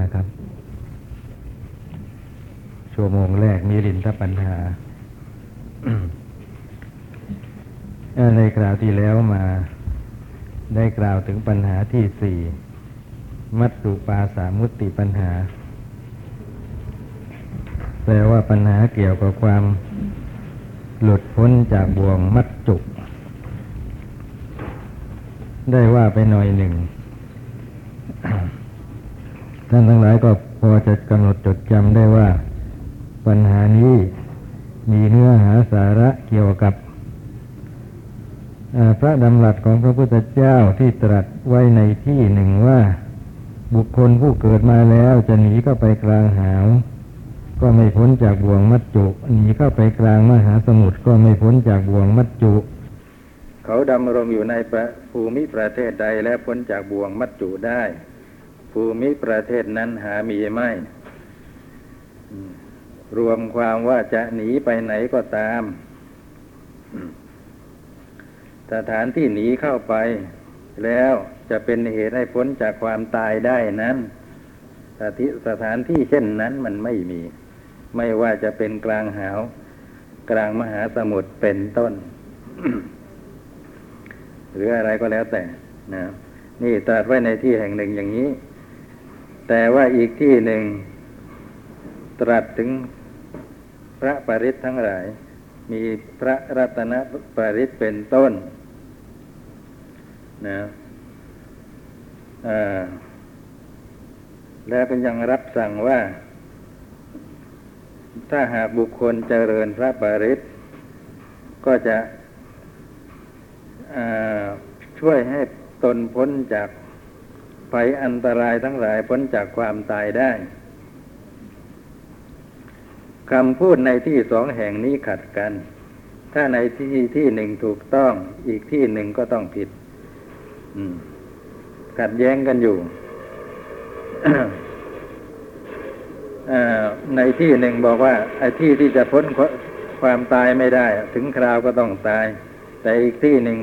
นะครับ ชั่วโมงแรกมีรินทปัญหาในคราวที่แล้วมา ได้กล่าวถึงปัญหาที่สี่มัตตุปาสามุตติปัญหา แปลว่าปัญหาเกี่ยวกับความหลุดพ้นจากบ่วงมัดจุก ได้ว่าไปหน่อยหนึ่ง ท่านทั้งหลายก็พอจะกำหนดจดจำได้ว่า ปัญหานี้มีเนื้อหาสาระเกี่ยวกับพระดำรัสของพระพุทธเจ้าที่ตรัสไว้ในที่หนึ่งว่า บุคคลผู้เกิดมาแล้วจะหนีเข้าไปกลางหาว ก็ไม่พ้นจากบ่วงมัจจุหนีเข้าไปกลางมหาสมุทรก็ไม่พ้นจากบ่วงมัจจุ เขาดำรงอยู่ในภูมิประเทศใดและพ้นจากบ่วงมัจจุได้ ภูมิประเทศนั้นหามีไม่ รวมความว่าจะหนีไปไหนก็ตาม สถานที่หนีเข้าไป แล้วจะเป็นเหตุให้พ้นจากความตายได้นั้น สถานที่เช่นนั้นมันไม่มี ไม่ว่าจะเป็นกลางหาว กลางมหาสมุทรเป็นต้น หรืออะไรก็แล้วแต่นะนี่ตรัสไว้ในที่แห่งหนึ่งอย่างนี้ แต่ว่าอีกที่หนึ่ง ตรัสถึงพระปริศทั้งหลาย มีพระรัตนปริศเป็นต้นนะแล้วก็ยังรับสั่งว่า ถ้าหากบุคคลเจริญพระปริศก็จะช่วยให้ตนพ้นจาก ภัยอันตรายทั้งหลายพ้นจากความตายได้คำพูดในที่สองแห่งนี้ขัดกัน ถ้าในที่ที่หนึ่งถูกต้อง อีกที่หนึ่งก็ต้องผิดขัดแย้งกันอยู่ในที่หนึ่งบอกว่าไอ้ที่ที่จะพ้นความตายไม่ได้ ถึงคราวก็ต้องตาย แต่อีกที่หนึ่ง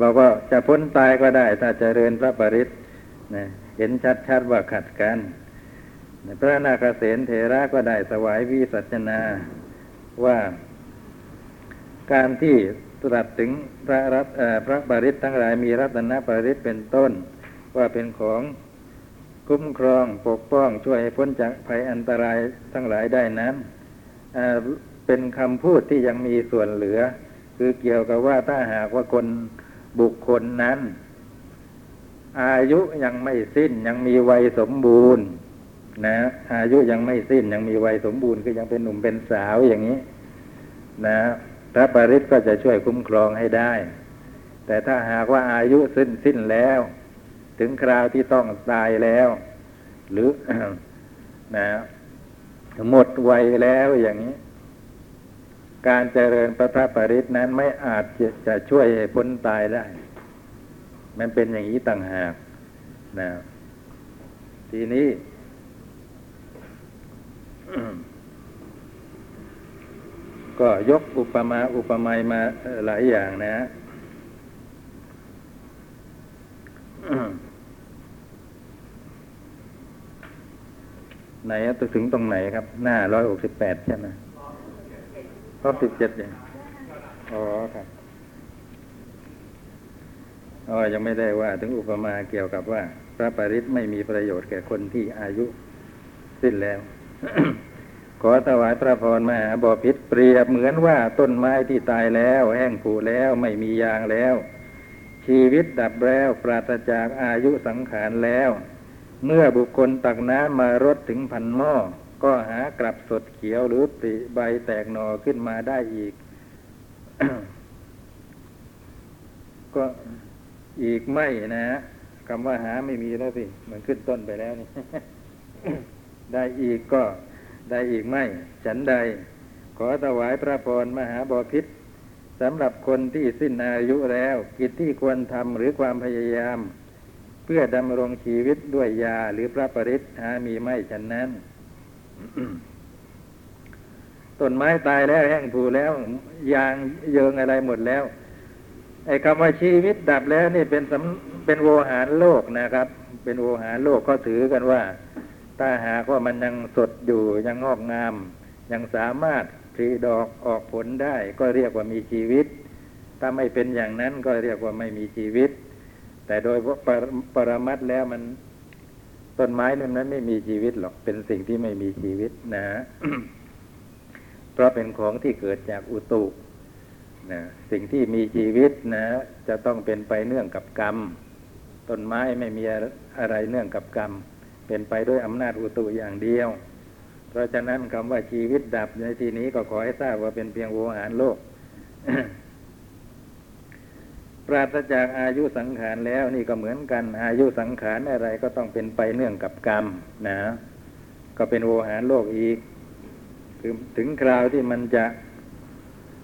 บอกว่าจะพ้นตายก็ได้ ถ้าจเจริญพระปริศ นะเห็นชัดๆว่าขัดกัน พระนาคเษนเถระก็ได้สวายวิสัชนาว่าการที่ตรัสถึงพระรัตพระปริศทั้งหลายมีรัตนปริศเป็นต้น ว่าเป็นของคุ้มครองปกป้องช่วยให้พ้นจากภัยอันตรายทั้งหลายได้นั้นเป็นคำพูดที่ยังมีส่วนเหลือ คือเกี่ยวกับว่าถ้าหากว่าคนบุคคลนั้น อายุยังไม่สิ้นยังมีวัยสมบูรณ์ นะ อายุยังไม่สิ้นยังมีวัยสมบูรณ์คือยังเป็นหนุ่มเป็นสาวอย่างนี้ นะพระปริศก็จะช่วยคุ้มครองให้ได้ แต่ถ้าหากว่าอายุสิ้นสิ้นแล้ว ถึงคราวที่ต้องตายแล้ว หรือนะหมดวัยแล้วอย่างนี้ การเจริญพระพระปริศนั้นไม่อาจจะจะช่วยพ้นตายได้ มันเป็นอย่างนี้ต่างหากนะทีนี้ก็ยกอุปมาอุปไมยมาหลายอย่างนะ ไหนถึงตรงไหนครับ หน้าร้อยหกสิบแปดใช่ไหมร้อยสิบเจ็ดเนี่ยอ๋อครับ อ๋อยังไม่ได้ว่าถึงอุปมาเกี่ยวกับว่า พระปริศไม่มีประโยชน์แก่คนที่อายุสิ้นแล้ว ขอถวายพระพรมาบอพิษเปรียบเหมือนว่าต้นไม้ที่ตายแล้ว แห้งผุแล้วไม่มียางแล้ว ชีวิตดับแล้วปราศจากอายุสังขารแล้ว เมื่อบุคคลตักน้ำมารดถึงพันหม้อก็หากลับสดเขียวหรือปริใบแตกหน่อขึ้นมาได้อีก ก็ อีกไม่นะคำว่าหาไม่มีแล้วสิมันขึ้นต้นไปแล้วนี่ ได้อีกก็ได้อีกไม่ ฉันใด ขอถวายพระพรมหาบอพิษสำหรับคนที่สิ้นอายุแล้ว กิจที่ควรทำหรือความพยายาม เพื่อดำรงชีวิตด้วยยาหรือพระปริศหามีไม่ฉันนั้นต้นไม้ตายแล้วแห้งผูแล้ว ยางเยิงอะไรหมดแล้ว ไอ้คำว่าชีวิตดับแล้วนี่เป็นเป็นโวหารโลกนะครับ เป็นโวหารโลกเขาถือกันว่าถ้าหากว่ามันยังสดอยู่ยังงอกงาม ยังสามารถผลิดอกออกผลได้ ก็เรียกว่ามีชีวิต ถ้าไม่เป็นอย่างนั้นก็เรียกว่าไม่มีชีวิต แต่โดยปรปรมัตแล้วมันต้นไม้นั้นนั้นไม่มีชีวิตหรอกเป็นสิ่งที่ไม่มีชีวิตนะ เพราะเป็นของที่เกิดจากอุตุ นะสิ่งที่มีชีวิตนะ จะต้องเป็นไปเนื่องกับกรรม ต้นไม้ไม่มีอะไรเนื่องกับกรรม เป็นไปด้วยอำนาจอุตุอย่างเดียว เพราะฉะนั้นคำว่าชีวิตดับในที่นี้ก็ขอให้ทราบว่าเป็นเพียงโวหารโลก ปราศจากอายุสังขารแล้วนี่ก็เหมือนกันอายุสังขารอะไรก็ต้องเป็นไปเนื่องกับกรรมนะ ก็เป็นโวหารโลกอีกถึงถึงคราวที่มันจะ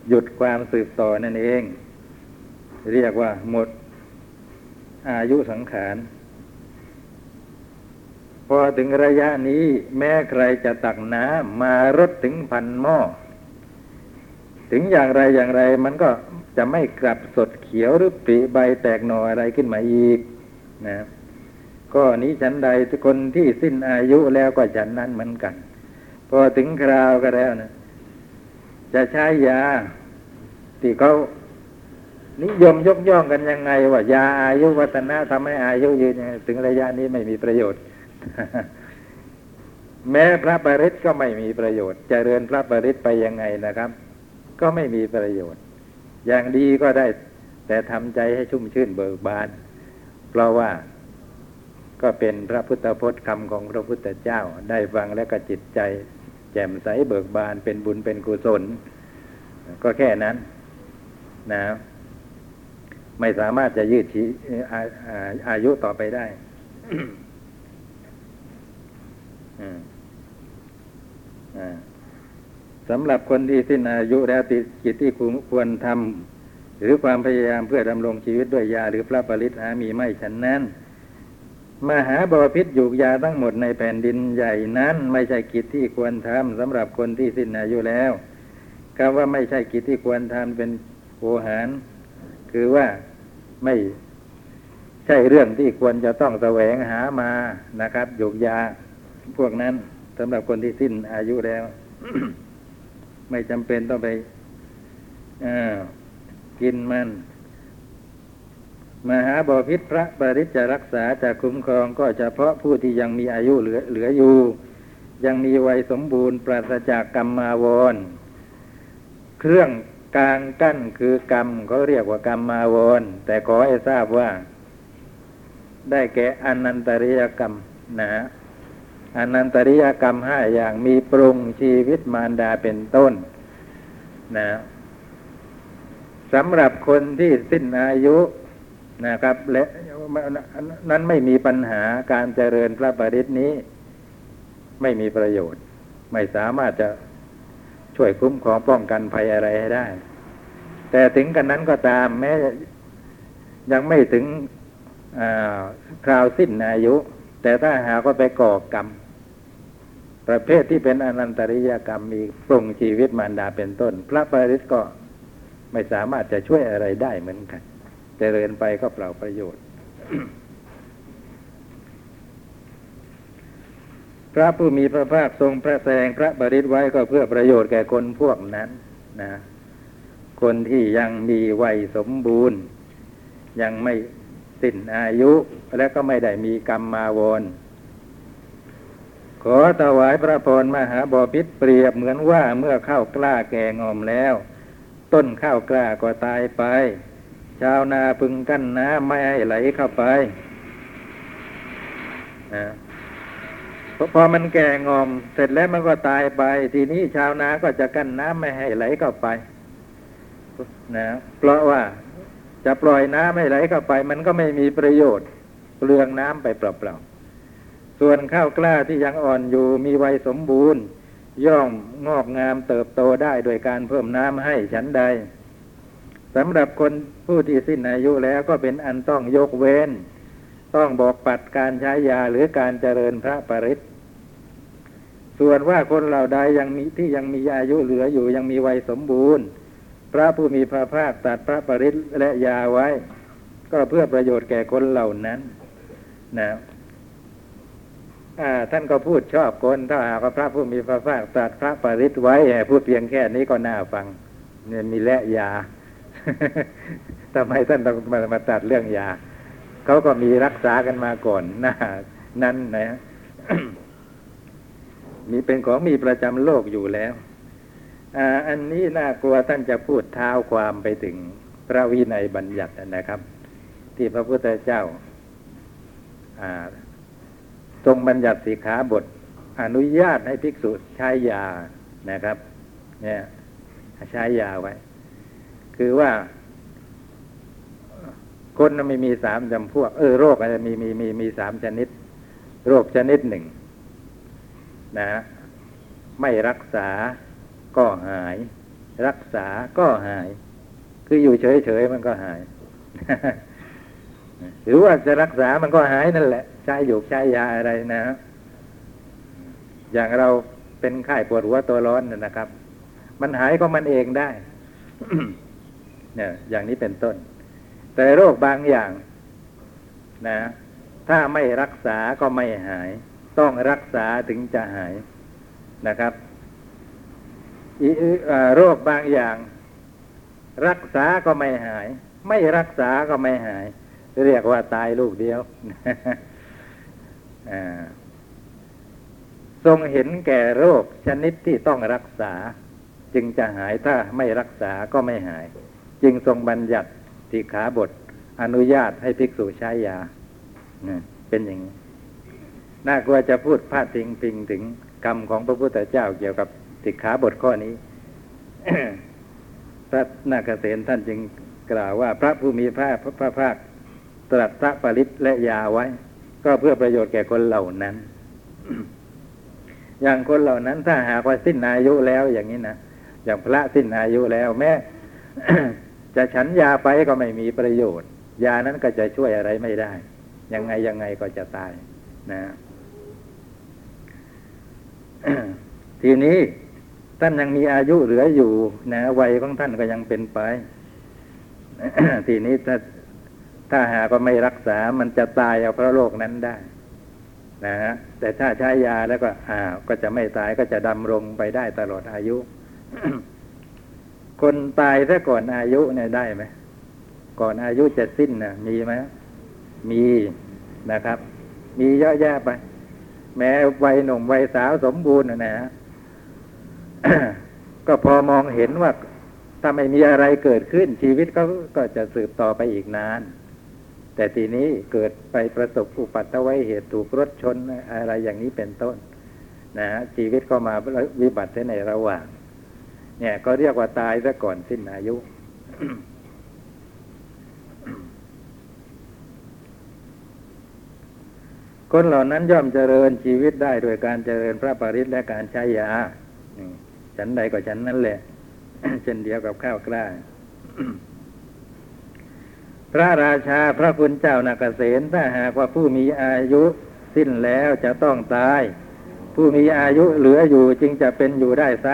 หยุดความสืบต่อนั่นเอง เรียกว่าหมดอายุสังขาร พอถึงระยะนี้แม้ใครจะตักน้ำมารดถึงพันหม้อ ถึงอย่างไรอย่างไรมันก็จะไม่กลับสดเขียวหรือปริใบแตกหน่ออะไรขึ้นมาอีกนะก็นี้ฉันใดคนที่สิ้นอายุแล้วก็ฉันนั้นเหมือนกัน พอถึงคราวก็แล้วนะ จะใช้ยาที่เขานิยมยกย่องกันยังไง ว่ายาอายุวัฒนะทำให้อายุยืนยังถึงระยะนี้ไม่มีประโยชน์ แม้พระปริศก็ไม่มีประโยชน์จเจริญพระปริศไปยังไงนะครับ ก็ไม่มีประโยชน์ อย่างดีก็ได้ แต่ทำใจให้ชุ่มชื่นเบิกบาน เพราะว่าก็เป็นพระพุทธพจน์คำของพระพุทธเจ้าได้ฟังแล้วก็จิตใจ แจ่มใสเบิกบานเป็นบุญเป็นกุศล ก็แค่นั้นนะไม่สามารถจะยืดชีอาอายุต่อไปได้สำหรับคนที่สิ้นอายุแล้วติกิจที่ควรทำหรือความพยายามเพื่อดำรงชีวิตด้วยยาหรือพระปริศหามีไม่ฉันนั้น มหาบาพิษอยู่ยาทั้งหมดในแผ่นดินใหญ่นั้น ไม่ใช่กิจที่ควรทำสำหรับคนที่สิ้นอายุแล้วคำว่าไม่ใช่กิจที่ควรทำเป็นโอหาร คือว่าไม่ใช่เรื่องที่ควรจะต้องแสวงหามานะครับหยกยาพวกนั้นสำหรับคนที่สิ้นอายุแล้ว ไม่จำเป็นต้องไปกินมัน มหาบอพิษพระปริจะรักษาจะคุ้มครองก็เฉพาะผู้ที่ยังมีอายุเหลือเหลืออยู่ ยังมีวัยสมบูรณ์ปราศจากกรรมมาวร เครื่องกลางกั้นคือกรรมเขาเรียกว่ากรรมมาวร แต่ขอให้ทราบว่า ได้แก่อนันตริยกรรมนะอนันตริยกรรมห้าอย่างมีปรุงชีวิตมารดาเป็นต้น นะสำหรับคนที่สิ้นอายุ นะครับ และนั้นไม่มีปัญหาการเจริญพระปริตนี้ไม่มีประโยชน์ ไม่สามารถจะช่วยคุ้มครองป้องกันภัยอะไรให้ได้ แต่ถึงกันนั้นก็ตามแม้ยังไม่ถึงคราวสิ้นอายุ แต่ถ้าหากว่าไปก่อกรรม ประเภทที่เป็นอนันตริยกรรมมีปรุงชีวิตมารดาเป็นต้น พระปริศก็ไม่สามารถจะช่วยอะไรได้เหมือนกัน เจริญไปก็เปล่าประโยชน์ พระผู้มีพระภาคทรงพระแสงพระบริษไว้ก็เพื่อประโยชน์แก่คนพวกนั้นนะ คนที่ยังมีวัยสมบูรณ์ ยังไม่สิ้นอายุและก็ไม่ได้มีกรรมมาวรขอถวายพระพรมหาบอพิษเปรียบเหมือนว่าเมื่อข้าวกล้าแก่งอมแล้ว ต้นข้าวกล้าก็ตายไป ชาวนาพึงกั้นน้ำไม่ให้ไหลเข้าไปนะพอมันแก่งอม เสร็จแล้วมันก็ตายไป ทีนี้ชาวนาก็จะกั้นน้ำไม่ให้ไหลเข้าไปนะเพราะว่าจะปล่อยน้ำไม่ไหลเข้าไป มันก็ไม่มีประโยชน์เปลืองน้ำไปเปล่าๆส่วนข้าวกล้าที่ยังอ่อนอยู่มีวัยสมบูรณ์ ย่อมงอกงามเติบโตได้โดยการเพิ่มน้ำให้ฉันใด สำหรับคนผู้ที่สิ้นอายุแล้วก็เป็นอันต้องยกเว้น ต้องบอกปัดการใช้ยาหรือการเจริญพระปริศส่วนว่าคนเหล่าใดยังมีที่ยังมีอายุเหลืออยู่ยังมีวัยสมบูรณ์ พระผู้มีพระภาคตัดพระปริศและยาไว้ ก็เพื่อประโยชน์แก่คนเหล่านั้นนะท่านก็พูดชอบคนถ้าหากพระผู้มีพระภาคตรัสพระปริตไว้พูดเพียงแค่นี้ก็น่าฟังเนี่ยมีและยา ทำไมท่านต้องมามาตัดเรื่องยาเขาก็มีรักษากันมาก่อนหน้านั้นนะมีเป็นของมีประจำโลกอยู่แล้วอ่าอันนี้น่ากลัวท่านจะพูดเท้าความไปถึงพระวินัยบัญญัตินะครับ ที่พระพุทธเจ้าอ่าทรงบัญญัติสีขาบท อนุญาตให้ภิกษุใช้ยานะครับ เนี่ยใช้ยาไว้ คือว่า คนไม่มีสามจำพวก เออโรคอาจจะมีมีมีมีสามชนิด โรคชนิดหนึ่งนะฮะไม่รักษาก็หาย รักษาก็หาย คืออยู่เฉยๆมันก็หาย หรือว่าจะรักษามันก็หายนั่นแหละ ใช้ยู่ใช้ยาอะไรนะฮะอย่างเราเป็นไข้ปวดหัวตัวร้อนนะนะครับ มันหายก็มันเองได้ เนี่ยอย่างนี้เป็นต้น แต่โรคบางอย่างนะ ถ้าไม่รักษาก็ไม่หาย ต้องรักษาถึงจะหายนะครับโรคบางอย่าง รักษาก็ไม่หาย ไม่รักษาก็ไม่หาย เรียกว่าตายลูกเดียวทรงเห็นแก่โรคชนิดที่ต้องรักษา จึงจะหายถ้าไม่รักษาก็ไม่หาย จึงทรงบัญญัติที่ขาบท อนุญาตให้ภิกษุใช้ยาเป็นอย่างนี้น่ากลัวจะพูดพาดพิงพิงถึงกรรมของพระพุทธเจ้าเกี่ยวกับสิกขาบทข้อนี้พระนาคเษนท่านจึงกล่าวว่า พระผู้มีพระพระภาคตรัสพระปริตและยาไว้ ก็เพื่อประโยชน์แก่คนเหล่านั้น อย่างคนเหล่านั้นถ้าหากว่าสิ้นอายุแล้วอย่างนี้นะอย่างพระสิ้นอายุแล้วแม้ จะฉันยาไปก็ไม่มีประโยชน์ ยานั้นก็จะช่วยอะไรไม่ได้ ยังไงยังไงก็จะตายนะทีนี้ท่านยังมีอายุเหลืออยู่นะวัยของท่านก็ยังเป็นไป ทีนี้ถ้าถ้าหากว่าไม่รักษา มันจะตายเอาเพราะโรคนั้นได้ นะฮะแต่ถ้าใช้ยาแล้วก็อ่าก็จะไม่ตายก็จะดำรงไปได้ตลอดอายุ คนตายถ้าก่อนอายุเนี่ยได้ไหมก่อนอายุจะสิ้นนะมีไหมมีนะครับ มีเยอะแยะไป แม้วัยหนุ่มวัยสาวสมบูรณ์นะฮะก็พอมองเห็นว่าถ้าไม่มีอะไรเกิดขึ้น ชีวิตก็ก็จะสืบต่อไปอีกนาน แต่ทีนี้เกิดไปประสบอุปัตวัยเหตุถูกรถชนอะไรอย่างนี้เป็นต้น นะฮะชีวิตก็มาวิบัติในระหว่าง เนี่ย ก็เรียกว่าตายซะก่อนสิ้นอายุ คนเหล่านั้นย่อมเจริญชีวิตได้โดยการเจริญพระปริตและการใช้ยาฉันใดก็ฉันนั้นแหละเช่นเดียวกับข้าวกล้าพระราชาพระคุณเจ้านาเกษตถ้าหากว่าผู้มีอายุสิ้นแล้วจะต้องตาย ผู้มีอายุเหลืออยู่จึงจะเป็นอยู่ได้ไซ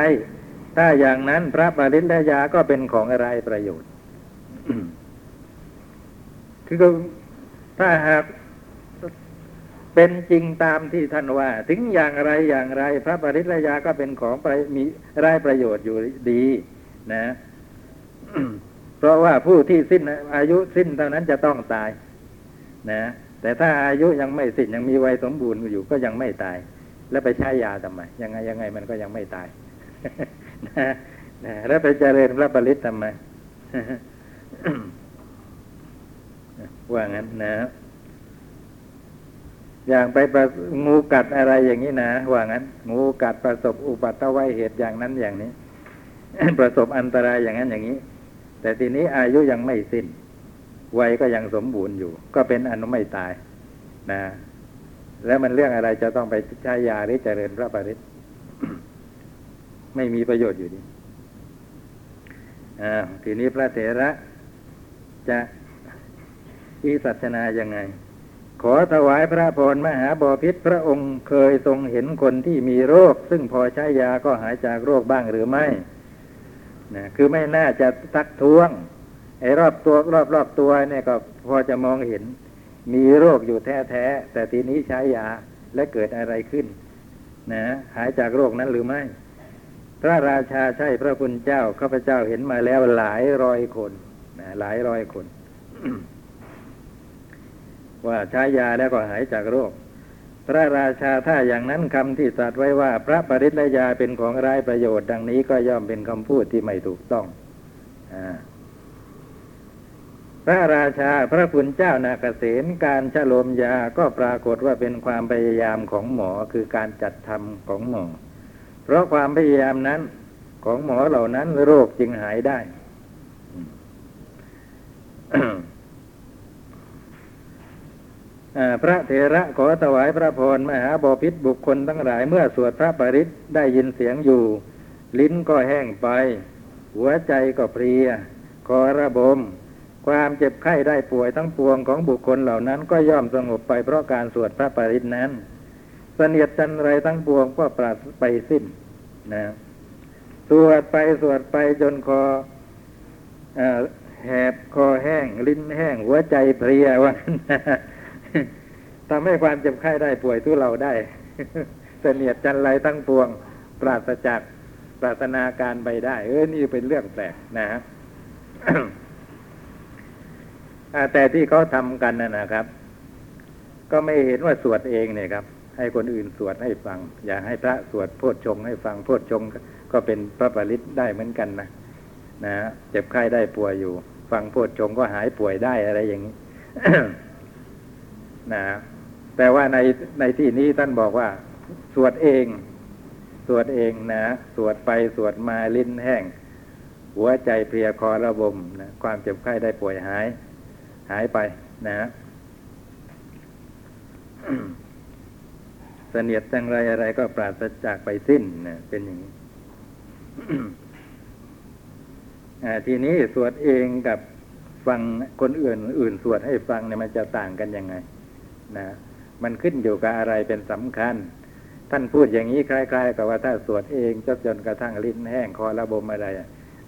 ถ้าอย่างนั้นพระปริตและยาก็เป็นของอะไรประโยชน์ คือถ้าหากเป็นจริงตามที่ท่านว่า ถึงอย่างไรอย่างไร พระปริรยาก็เป็นของมีไรประโยชน์อยู่ดีนะเพราะว่าผู้ที่สิ้นอายุสิ้นเท่านั้นจะต้องตาย นะ แต่ถ้าอายุยังไม่สิ้นยังมีวัยสมบูรณ์อยู่ก็ยังไม่ตาย แล้วไปใช้ยาทำไมยังไงยังไงมันก็ยังไม่ตาย นะนะแล้วไปเจริญพระปริตทำไมว่างั้นนะ อย่างไปประงูกัดอะไรอย่างนี้นะว่างั้น งูกัดประสบอุบัติวัยเหตุอย่างนั้นอย่างนี้ ประสบอันตรายอย่างนั้นอย่างนี้ แต่ทีนี้อายุยังไม่สิ้น วัยก็ยังสมบูรณ์อยู่ ก็เป็นอนุไม่ตาย นะ แล้วมันเรื่องอะไรจะต้องไปใช้ยาหรือเจริญพระปริต ไม่มีประโยชน์อยู่ดีอ่าทีนี้พระเถระจะอิสัชนายังไง ขอถวายพระพรมหาบอพิษพระองค์เคยทรงเห็นคนที่มีโรค ซึ่งพอใช้ยาก็หายจากโรคบ้างหรือไม่นะคือไม่น่าจะทักท้วง ไอ้รอบตัวรอบรอบตัวเนี่ยก็พอจะมองเห็น มีโรคอยู่แท้แท้แต่ทีนี้ใช้ยาและเกิดอะไรขึ้น นะ หายจากโรคนั้นหรือไม่ พระราชาใช่พระคุณเจ้าข้าพเจ้าเห็นมาแล้วหลายร้อยคนนะหลายร้อยคน ว่าใช้ยาแล้วก็หายจากโรค พระราชาถ้าอย่างนั้นคำที่ตรัสไว้ว่า พระปริศและยาเป็นของไร้ประโยชน์ ดังนี้ก็ย่อมเป็นคำพูดที่ไม่ถูกต้องอพระราชาพระคุณเจ้านาเกษตการชโลมยาก็ปรากฏว่าเป็นความพยายามของหมอคือการจัดทำของหมอ เพราะความพยายามนั้น ของหมอเหล่านั้นโรคจึงหายได้ พระเถระขอถวายพระพรมหาบอพิษบุคคลทั้งหลายเมื่อสวดพระปริศได้ยินเสียงอยู่ ลิ้นก็แห้งไป หัวใจก็เพลีย คอระบมความเจ็บไข้ได้ป่วยทั้งปวงของบุคคลเหล่านั้นก็ย่อมสงบไปเพราะการสวดพระปริศนั้น เสนียดจันไรทั้งปวงก็ปราศไปสิ้นนะสวดไปสวดไปจนคอแหบคอแห้ง ลิ้นแห้ง หัวใจเพลียวันทำให้ความเจ็บไข้ได้ป่วยทุเราได้เสนียดจันไรทั้งปวง ปราศจากปราศนาการไปได้ เออนี่เป็นเรื่องแปลกนะฮะแต่ที่เขาทำกันนะนะครับ ก็ไม่เห็นว่าสวดเองเนี่ยครับ ให้คนอื่นสวดให้ฟัง อย่าให้พระสวดโพชฌงให้ฟังโพชฌงก็เป็นพระปริตได้เหมือนกันนะนะเจ็บไข้ได้ป่วยอยู่ ฟังโพชฌงก็หายป่วยได้อะไรอย่างนี้นะแต่ว่าในในที่นี้ท่านบอกว่า สวดเอง สวดเองนะสวดไปสวดมาลิ้นแห้ง หัวใจเพลียคอระบมนะความเจ็บไข้ได้ป่วยหาย หายไปนะ สนียดจังไรอะไรก็ปราศจากไปสิ้นนะเป็นอย่างนี้ทีนี้สวดเองกับฟังคนอื่น อื่นสวดให้ฟังเนี่ยมันจะต่างกันยังไง นะมันขึ้นอยู่กับอะไรเป็นสำคัญ ท่านพูดอย่างนี้คล้ายๆ กับว่าถ้าสวดเองจนจนกระทั่งลิ้นแห้งคอระบมอะไร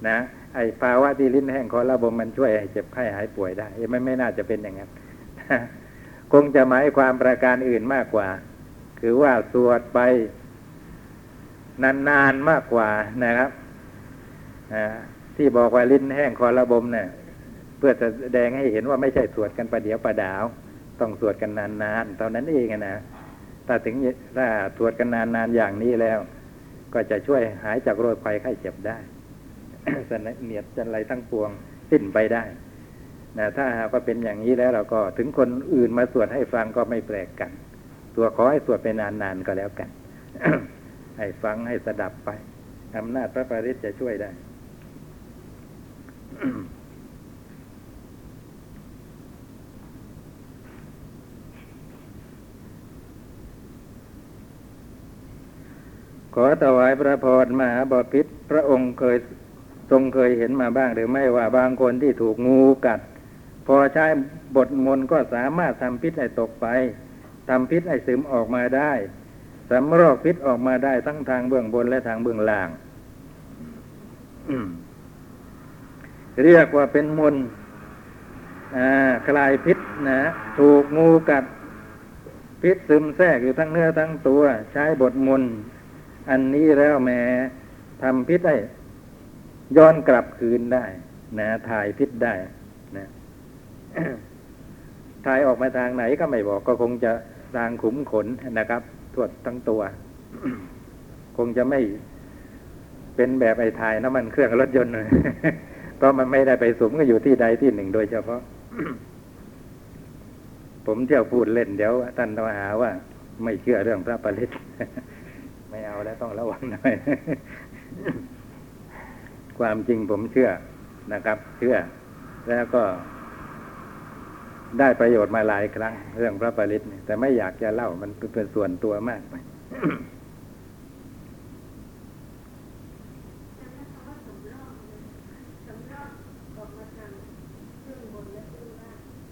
นะไอภาวะที่ลิ้นแห้งคอระบมมันช่วยให้เจ็บไข้หายป่วยได้ไม่ไม่น่าจะเป็นอย่างนั้นคงจะหมายความประการอื่นมากกว่า คือว่าสวดไปนานๆมากกว่านะครับที่บอกว่าลิ้นแห้งคอระบมเนี่ยเพื่อแสดงให้เห็นว่าไม่ใช่สวดกันประเดี๋ยวประดาว ต้องสวดกันนานๆตอนนั้นเองนะถ้าถึงถ้าสวดกันนานๆอย่างนี้แล้ว ก็จะช่วยหายจากโรคภัยไข้เจ็บได้สนเนียดจันไรทั้งปวงสิ้นไปได้นะถ้าหากว่าเป็นอย่างนี้แล้วเราก็ถึงคนอื่นมาสวดให้ฟังก็ไม่แปลกกัน ตัวขอให้สวดไปนานๆก็แล้วกันให้ฟังให้สดับไปอำนาจพระปริศจะช่วยได้ขอถวายพระพรมหาบพิษพระองค์เคยทรงเคยเห็นมาบ้างหรือไม่ว่าบางคนที่ถูกงูกัด พอใช้บทมนก็สามารถทำพิษให้ตกไป ทำพิษให้ซึมออกมาได้สำรอกพิษออกมาได้ทั้งทางเบื้องบนและทางเบื้องล่างเรียกว่าเป็นมนคลายพิษนะถูกงูกัด พิษซึมแทรกอยู่ทั้งเนื้อทั้งตัว ใช้บทมนอันนี้แล้วแม้ทำพิษได้ ย้อนกลับคืนได้ นะถ่ายพิษได้ นะถ่ายออกมาทางไหนก็ไม่บอกก็คงจะ ทางขุมขนนะครับทั่วทั้งตัว คงจะไม่เป็นแบบไอ้ถ่ายน้ำมันเครื่องรถยนต์เลยเพราะมันไม่ได้ไปสมก็อยู่ที่ใดที่หนึ่งโดยเฉพาะ ผมเที่ยวพูดเล่นเดี๋ยวท่านต้องหาว่า ไม่เชื่อเรื่องพระปริศไม่เอาแล้วต้องระวังหน่อย ความจริงผมเชื่อนะครับ เชื่อ แล้วก็ ได้ประโยชน์มาหลายครั้ง เรื่องพระปริตแต่ไม่อยากจะเล่ามันเป็นส่วนตัวมากไป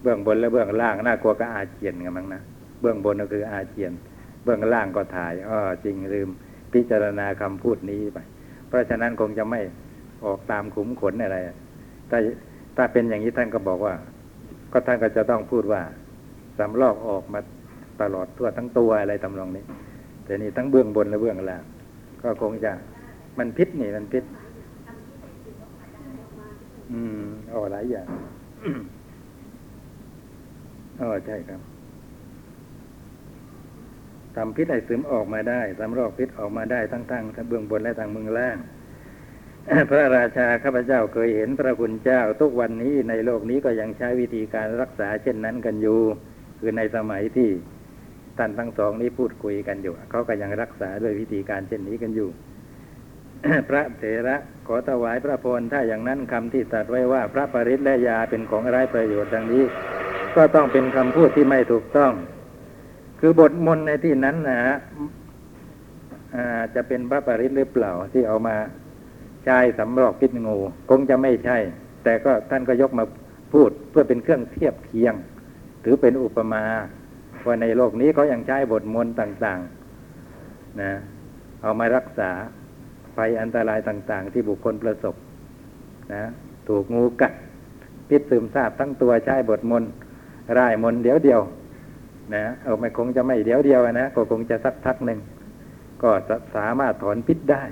เบื้องบนและเบื้องล่างน่ากลัวก็อาเจียนกันมั้งนะเบื้องบนก็คืออาเจียน เบื้องล่างก็ถ่ายอ้อจริงลืม พิจารณาคำพูดนี้ไป เพราะฉะนั้นคงจะไม่ออกตามขุมขนอะไรถ้าถ้าเป็นอย่างนี้ท่านก็บอกว่า ก็ท่านก็จะต้องพูดว่าสำลอกออกมาตลอดทั่วทั้งตัวอะไรตำนองนี้ แต่นี่ทั้งเบื้องบนและเบื้องล่างก็คงจะมันพิษนี่มันพิษอืมอ๋อหลายอย่างอ๋อใช่ครับทำพิษไอซึมออกมาได้ทำรอกพิษออกมาได้ทั้งทางทั้งเบื้องบนและทางเมืองล่าง พระราชาข้าพเจ้าเคยเห็นพระคุณเจ้า ทุกวันนี้ในโลกนี้ก็ยังใช้วิธีการรักษาเช่นนั้นกันอยู่ คือในสมัยที่ท่านทั้งสองนี้พูดคุยกันอยู่เขาก็ยังรักษาด้วยวิธีการเช่นนี้กันอยู่ พระเถระขอถวายพระพรถ้าอย่างนั้นคำที่ตรัสไว้ว่า พระปริศและยาเป็นของไร้ประโยชน์ดังนี้ ก็ต้องเป็นคำพูดที่ไม่ถูกต้อง คือบทมนในที่นั้นนะฮะจะเป็นพระปริศหรือเปล่าที่เอามา ใช้สำรอกพิษงูคงจะไม่ใช่ แต่ก็ท่านก็ยกมาพูดเพื่อเป็นเครื่องเทียบเคียง ถือเป็นอุปมาว่าในโลกนี้เขายังใช้บทมนต์ต่างๆนะเอามารักษาภัยอันตรายต่าง ๆ ที่บุคคลประสบนะถูกงูกัดพิษซึมซาบทั้งตัวใช้บทมนต์ร่ายมนต์เดียวเดียวนะเอาไม่คงจะไม่เดียวเดียวนะก็คงจะสักพักหนึ่งก็สามารถถอนพิษได้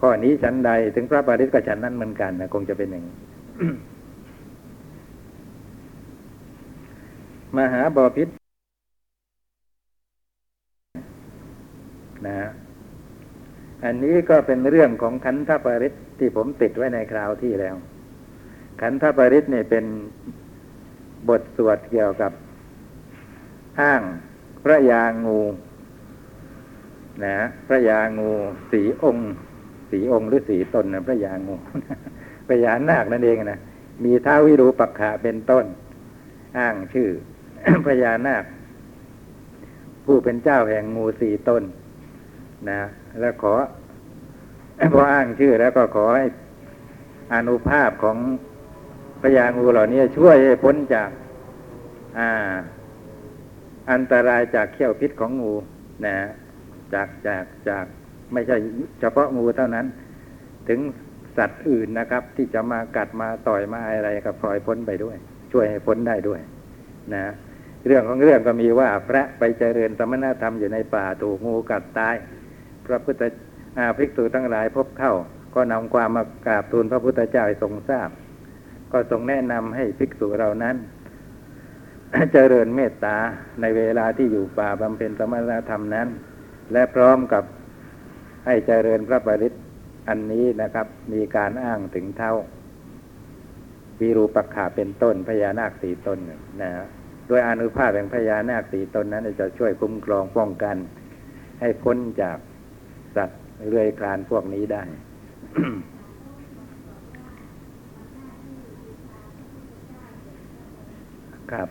ข้อนี้ฉันใด ถึงพระปาริศก็ฉันนั้นเหมือนกันนะคงจะเป็นอย่างนี้มหาบอพิษนะอันนี้ก็เป็นเรื่องของขันธปริศที่ผมติดไว้ในคราวที่แล้ว ขันธปริศเนี่ยเป็นบทสวดเกี่ยวกับอ้างพระยางูนะพระยางูสีองค์ สีองค์หรือสีตนนะพระยางูพระยานาคนั่นเองนะมีท้าวิรูปักขะเป็นต้น อ้างชื่อพญานาค ผู้เป็นเจ้าแห่งงูสี่ตนนะ แล้วขอพออ้างชื่อแล้วก็ขอให้อนุภาพของพญางูเหล่านี้ช่วยพ้นจากอ่าอันตรายจากเขี้ยวพิษของงูนะจากจากจาก ไม่ใช่เฉพาะงูเท่านั้น ถึงสัตว์อื่นนะครับ ที่จะมากัดมาต่อยมาอะไรก็ปล่อยพ้นไปด้วย ช่วยให้พ้นได้ด้วย นะเรื่องของเรื่องก็มีว่าพระไปเจริญสมณธรรมอยู่ในป่าถูกงูกัดตาย พระพุทธอาภิกษุทั้งหลายพบเข้า ก็นำความมากราบทูลพระพุทธเจ้าทรงทราบ ก็ทรงแนะนำให้ภิกษุเหล่านั้นเจริญเมตตาในเวลาที่อยู่ป่าบำเพ็ญสมณธรรมนั้น และพร้อมกับ ให้เจริญพระปริตอันนี้นะครับ มีการอ้างถึงเท่าวีรูปักขาเป็นต้นพญานาคสีตนนะโดยอนุภาพแห่งพญานาคสีตนนั้น จะช่วยคุ้มครองป้องกัน ให้พ้นจากสัตว์เรือยคลานพวกนี้ได้ครับ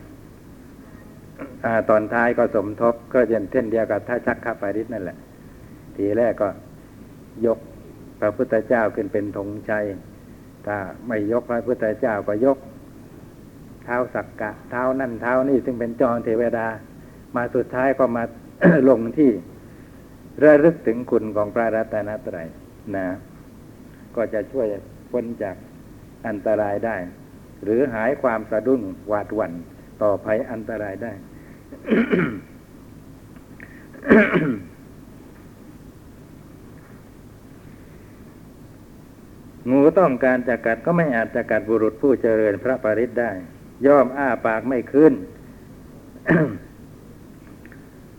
อตอนท้ายก็สมทบก็เช่นเช่นเดียวกับท่าชักข้าปริสนั่นแหละ ทีแรกก็ ยกพระพุทธเจ้าขึ้นเป็นธงชัย ถ้าไม่ยกพระพุทธเจ้าก็ยก เท้าสักกะ เท้านั่นเท้านี่ซึ่งเป็นจอมเทวดา มาสุดท้ายก็มาลงที่ระลึกถึงคุณของพระรัตนตรัยนะ ก็จะช่วยพ้นจากอันตรายได้ หรือหายความสะดุ้งหวาดหวั่นต่อภัยอันตรายได้ งูต้องการจะกัดก็ไม่อาจจะกัดบุรุษผู้เจริญพระปริศได้ ย่อมอ้าปากไม่ขึ้น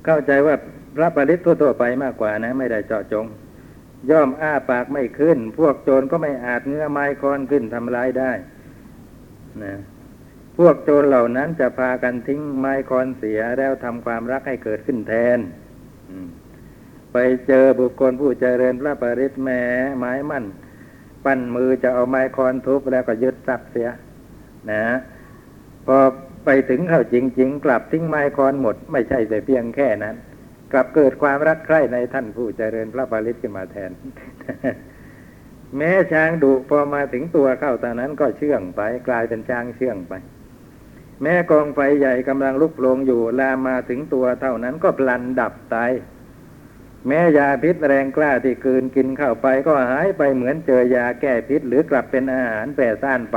เข้าใจว่าพระปริศทั่วๆไปมากกว่านะ ไม่ได้เจาะจง ย่อมอ้าปากไม่ขึ้น พวกโจรก็ไม่อาจเงื้อไม้คอนขึ้นทำร้ายได้นะพวกโจรเหล่านั้นจะพากันทิ้งไม้คอนเสียแล้วทำความรักให้เกิดขึ้นแทนไปเจอบุคคลผู้เจริญพระปริศแม้ไม้มั่น ปั้นมือจะเอาไม้คอนทุบแล้วก็ยึดทรัพย์เสีย นะพอไปถึงเข้าจริง ๆ กลับทิ้งไม้คอนหมด ไม่ใช่แต่เพียงแค่นั้น กลับเกิดความรักใคร่ในท่านผู้เจริญพระปริศขึ้นมาแทน แม้ช้างดุพอมาถึงตัวเข้าตอนนั้นก็เชื่องไป กลายเป็นช้างเชื่องไป แม้กองไฟใหญ่กำลังลุกโผลงอยู่ลามาถึงตัวเท่านั้นก็พลันดับตาย แม้ยาพิษแรงกล้าที่กืนกินเข้าไปก็หายไปเหมือนเจอยาแก้พิษ หรือกลับเป็นอาหารแปรซ่านไป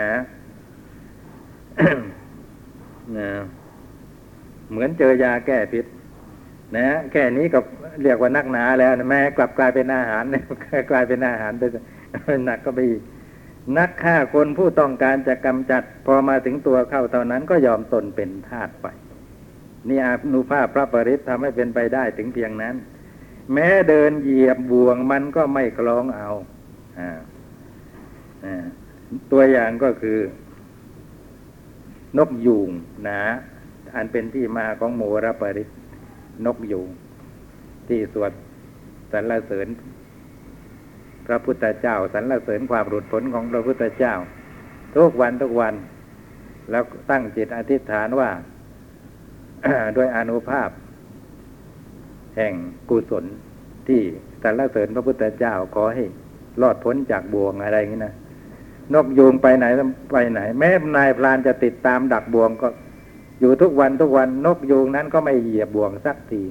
นะนะเหมือนเจอยาแก้พิษ นะแค่นี้ก็เรียกว่านักหนาแล้วนะแม้กลับกลายเป็นอาหารเนี่ยกลายเป็นอาหารไปหนักก็ไปอีกนักฆ่าคนผู้ต้องการจะกำจัด พอมาถึงตัวเข้าเท่านั้นก็ยอมตนเป็นทาสไป นี่อานุภาพพระปริศทำให้เป็นไปได้ถึงเพียงนั้น แม้เดินเหยียบบ่วงมันก็ไม่คล้องเอาอ่าตัวอย่างก็คือ นกยูงนะอันเป็นที่มาของโมรปริศนกยูงที่สวดสรรเสริญ พระพุทธเจ้าสรรเสริญความหลุดพ้นของพระพุทธเจ้า ทุกวันทุกวัน แล้วตั้งจิตอธิษฐานว่า ด้วยอนุภาพ แห่งกุศลที่สรรเสริญพระพุทธเจ้าขอให้รอดพ้นจากบ่วงอะไรอย่างนี้นะนกยูงไปไหนไปไหน แม้นายพรานจะติดตามดักบ่วงก็อยู่ทุกวันทุกวันนกยูงนั้นก็ไม่เหยียบบ่วงสักที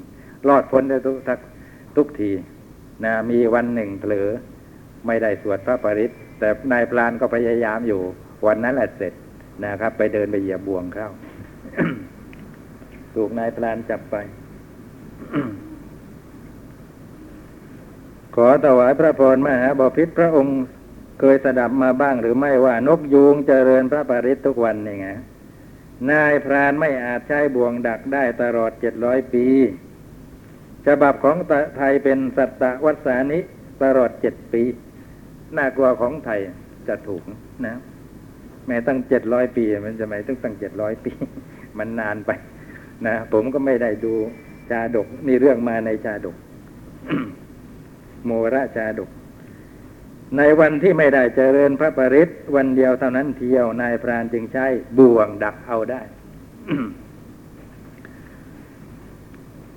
รอดพ้นได้ทุกทุกทีนะมีวันหนึ่งเผลอไม่ได้สวดพระปริศแต่นายพรานก็พยายามอยู่ วันนั้นแหละเสร็จนะครับ ไปเดินไปเหยียบบ่วงเข้า ถูกนายพรานจับไป ขอถวายพระพรมหาบพิษพระองค์เคยสดับมาบ้างหรือไม่ว่านกยูงเจริญพระปริศทุกวันนี่ไงนายพรานไม่อาจใช้บ่วงดักได้ตลอดเจ็ดร้อยปีฉบับของไทยเป็นสัตตวัสานิตลอดเจ็ดปี น่ากลัวของไทยจะถูกนะ แม้ตั้งเจ็ดร้อยปี มันจะไม่ต้องตั้งเจ็ดร้อยปี มันนานไป นะผมก็ไม่ได้ดูชาดกนี่เรื่องมาในชาดก โมระชาดก ในวันที่ไม่ได้เจริญพระปริศวันเดียวเท่านั้นเที่ยวนายพรานจึงใช้บ่วงดักเอาได้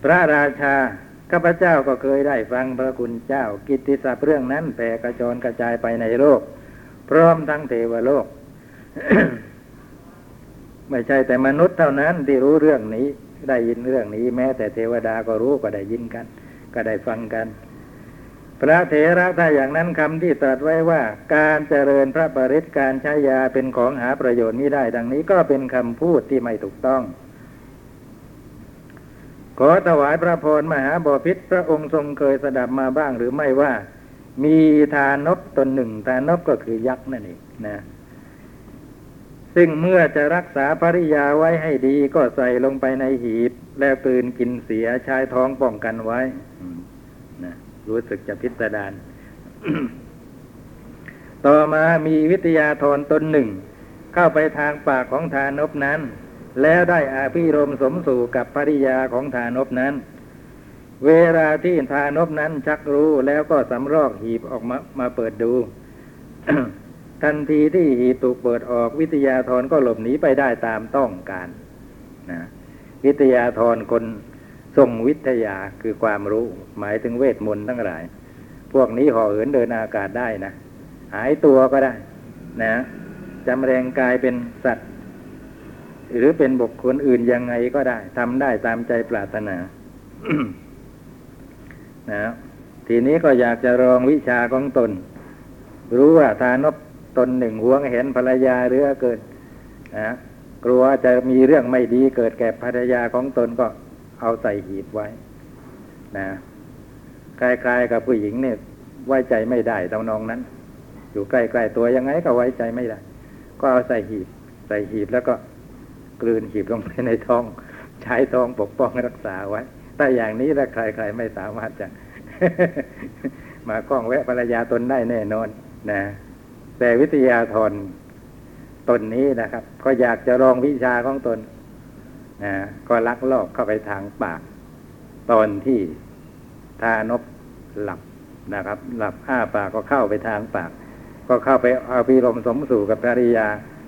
พระราชาข้าพเจ้าก็เคยได้ฟังพระคุณเจ้า กิตติศัพท์เรื่องนั้นแผ่กระจรกระจายไปในโลก พร้อมทั้งเทวโลก ไม่ใช่แต่มนุษย์เท่านั้นที่รู้เรื่องนี้ ได้ยินเรื่องนี้ แม้แต่เทวดาก็รู้ก็ได้ยินกัน ก็ได้ฟังกัน พระเถระถ้าอย่างนั้นคำที่ตรัสไว้ว่า การเจริญพระปริศการใช้ยาเป็นของหาประโยชน์นี้ได้ ดังนี้ก็เป็นคำพูดที่ไม่ถูกต้องขอถวายพระพรมหาบอพิษพระองค์ทรงเคยสดับมาบ้างหรือไม่ว่า มีทานบตนหนึ่งทานบก็คือยักษ์นั่นเองนะ ซึ่งเมื่อจะรักษาภริยาไว้ให้ดีก็ใส่ลงไปในหีบ แล้วปืนกินเสียชายท้องป้องกันไว้นะรู้สึกจะพิสดารต่อมามีวิทยาธรตนหนึ่ง เข้าไปทางปากของทานบนั้น แล้วได้อาภิรมสมสู่กับภริยาของทานบนั้น เวลาที่ทานบนั้นชักรู้แล้วก็สำรอกหีบออกมามาเปิดดู ทันทีที่หีบถูกเปิดออกวิทยาธรก็หลบหนีไปได้ตามต้องการนะวิทยาธรคนทรงวิทยาคือความรู้ หมายถึงเวทมนต์ทั้งหลาย พวกนี้ห่อเหินเดินอากาศได้นะ หายตัวก็ได้ นะจำแรงกายเป็นสัตว์ หรือเป็นบุคคลอื่นยังไงก็ได้ทำได้ตามใจปรารถนานะทีนี้ก็อยากจะลองวิชาของตน รู้ว่าทานบ ตนหนึ่งห่วงเห็นภรรยาเรือเกิดนะกลัวจะมีเรื่องไม่ดีเกิดแก่ภรรยาของตนก็เอาใส่หีบไว้ นะคล้ายๆกับผู้หญิงเนี่ยไว้ใจไม่ได้ตำนองนั้น อยู่ใกล้ๆตัวยังไงก็ไว้ใจไม่ได้ ก็เอาใส่หีบ ใส่หีบแล้วก็กลืนหีบลงไปในท้อง ใช้ท้องปกป้องรักษาไว้แต่อย่างนี้ถ้าใครๆไม่สามารถจะมาก้องแวะภรรยาตนได้แน่นอน นะ แต่วิทยาธรตนนี้นะครับ ก็อยากจะลองวิชาของตนนะก็ลักลอบเข้าไปทางปาก ตอนที่ทานบหลับนะครับ หลับอ้าปากก็เข้าไปทางปาก ก็เข้าไปเอาพิรมสมสู่กับภริยา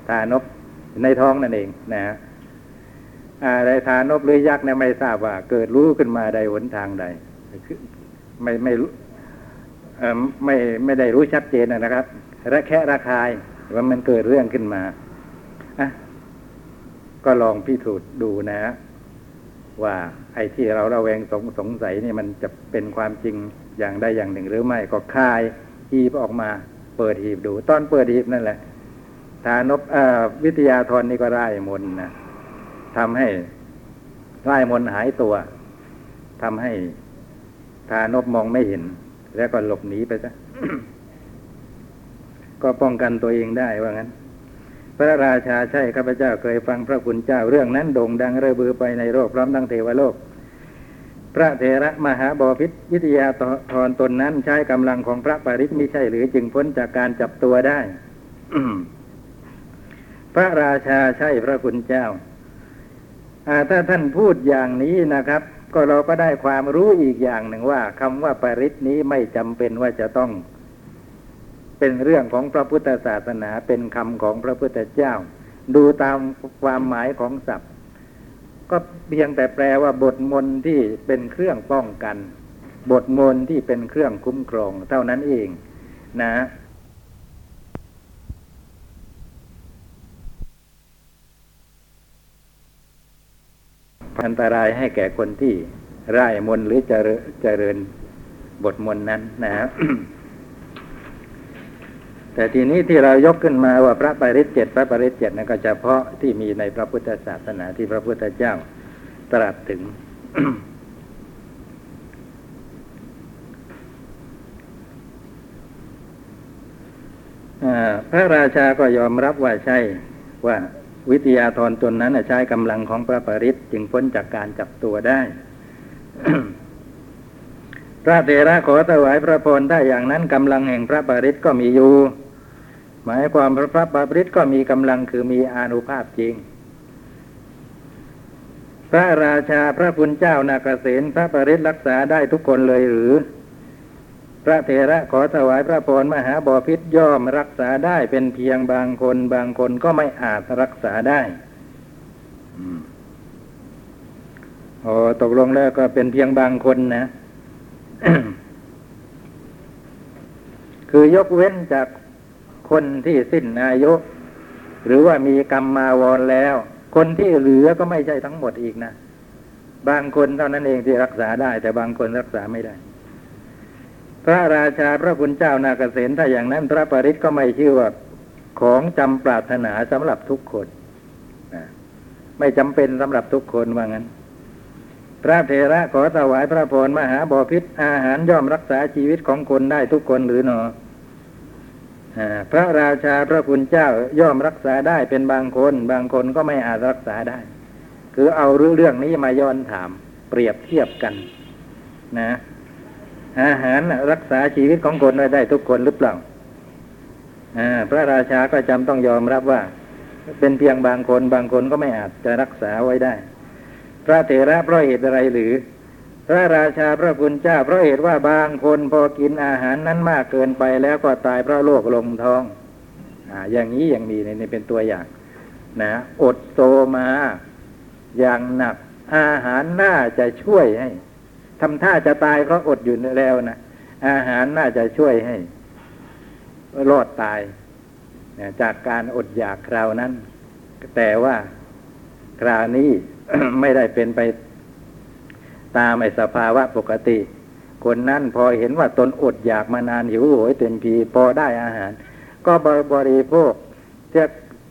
ทานบในท้องนั่นเองนะฮะอะไรทานบหรือยักษ์เนี่ยไม่ทราบว่า เกิดรู้ขึ้นมาใดหนทางใดไม่ไม่ไม่ไม่ได้รู้ชัดเจนนะครับ ระแคะระคายว่ามันเกิดเรื่องขึ้นมาอะก็ลองพิสูจน์ดูนะ ว่าไอ้ที่เราราแวงสงสงสัยนี่มันจะเป็นความจริงอย่างใดอย่างหนึ่งหรือไม่ก็คายหีบออกมา เปิดหีบดู ตอนเปิดหีบนั่นแหละทานบวิทยาธรนี่ก็ได้มนนะทำให้ไล่มนหายตัวทำให้ทานบมองไม่เห็น แล้วก็หลบหนีไปซะ ก็ป้องกันตัวเองได้ว่างั้น พระราชาใช่ข้าพเจ้าเคยฟังพระคุณเจ้าเรื่องนั้นโด่งดังเร่อบือไปในโลกพร้อมทั้งเทวโลก พระเถระมหาบอพิษวิทยาธรตนนั้นใช้กำลังของพระปริศมิใช่หรือจึงพ้นจากการจับตัวได้พระราชาใช่พระคุณเจ้าถ้าท่านพูดอย่างนี้นะครับ ก็เราก็ได้ความรู้อีกอย่างหนึ่งว่าคำว่าปริศนี้ไม่จำเป็นว่าจะต้อง เป็นเรื่องของพระพุทธศาสนาเป็นคำของพระพุทธเจ้า ดูตามความหมายของศัพท์ ก็เพียงแต่แปลว่าบทมนที่เป็นเครื่องป้องกัน บทมนที่เป็นเครื่องคุ้มครอง เท่านั้นเองนะอันตรายให้แก่คนที่ไร่ายมนหรือเจริญเจริญบทมนนั้นนะครับ แต่ทีนี้ที่เรายกขึ้นมาว่าพระปริศเจ็ดพระปริศเจ็ดนั่นก็เฉพาะที่มีในพระพุทธศาสนาที่พระพุทธเจ้าตรัสถึง พระราชาก็ยอมรับว่าใช่ว่าวิทยาธรตนนั้นใช้กำลังของพระปริศจึงพ้นจากการจับตัวได้ พระเถระขอถวายพระพรได้อย่างนั้นกำลังแห่งพระปริศก็มีอยู่ หมายความพระพระปริศก็มีกำลังคือมีอานุภาพจริง พระราชาพระพุนเจ้านาเกษตพระปริศรักษาได้ทุกคนเลยหรือ พระเถระขอถวายพระพรมหาบอพิษย่อมรักษาได้เป็นเพียงบางคนบางคนก็ไม่อาจรักษาได้โอ้ตกลงแล้วก็เป็นเพียงบางคนนะ คือยกเว้นจาก คนที่สิ้นอายุ หรือว่ามีกรรมมาวรแล้ว คนที่เหลือก็ไม่ใช่ทั้งหมดอีกนะ บางคนเท่านั้นเองที่รักษาได้ แต่บางคนรักษาไม่ได้ พระราชาพระคุณเจ้านาเกษตถ้าอย่างนั้นพระปริศก็ไม่ชื่อว่าของจำปรารถนาสำหรับทุกคนไม่จำเป็นสำหรับทุกคนว่างั้น พระเถระขอถวายพระพรมหาบอพิษอาหารย่อมรักษาชีวิตของคนได้ทุกคนหรือหนอ พระราชาพระคุณเจ้าย่อมรักษาได้เป็นบางคน บางคนก็ไม่อาจรักษาได้ คือเอาเรื่องนี้มาย้อนถาม เปรียบเทียบกัน นะอาหารรักษาชีวิตของคนไว้ได้ทุกคนหรือเปล่าพระราชาก็จำต้องยอมรับว่า เป็นเพียงบางคน บางคนก็ไม่อาจจะรักษาไว้ได้ พระเถระเพราะเหตุอะไรหรือ พระราชาพระคุณเจ้าเพราะเหตุว่าบางคนพอกินอาหารนั้นมากเกินไปแล้วก็ตายเพราะโรคลงท้องอ่าอย่างนี้อย่างนี้นี่เป็นตัวอย่าง นะ อดโตมา อย่างหนัก อาหารน่าจะช่วยให้ทำท่าจะตายก็อดอยู่แล้วนะอาหารน่าจะช่วยให้รอดตายจากการอดอยากคราวนั้น แต่ว่าคราวนี้ไม่ได้เป็นไป ตามไอสภาวะปกติ คนนั้นพอเห็นว่าตนอดอยากมานานหิวโหยเต็มพีพอได้อาหาร ก็บริโภคเทีย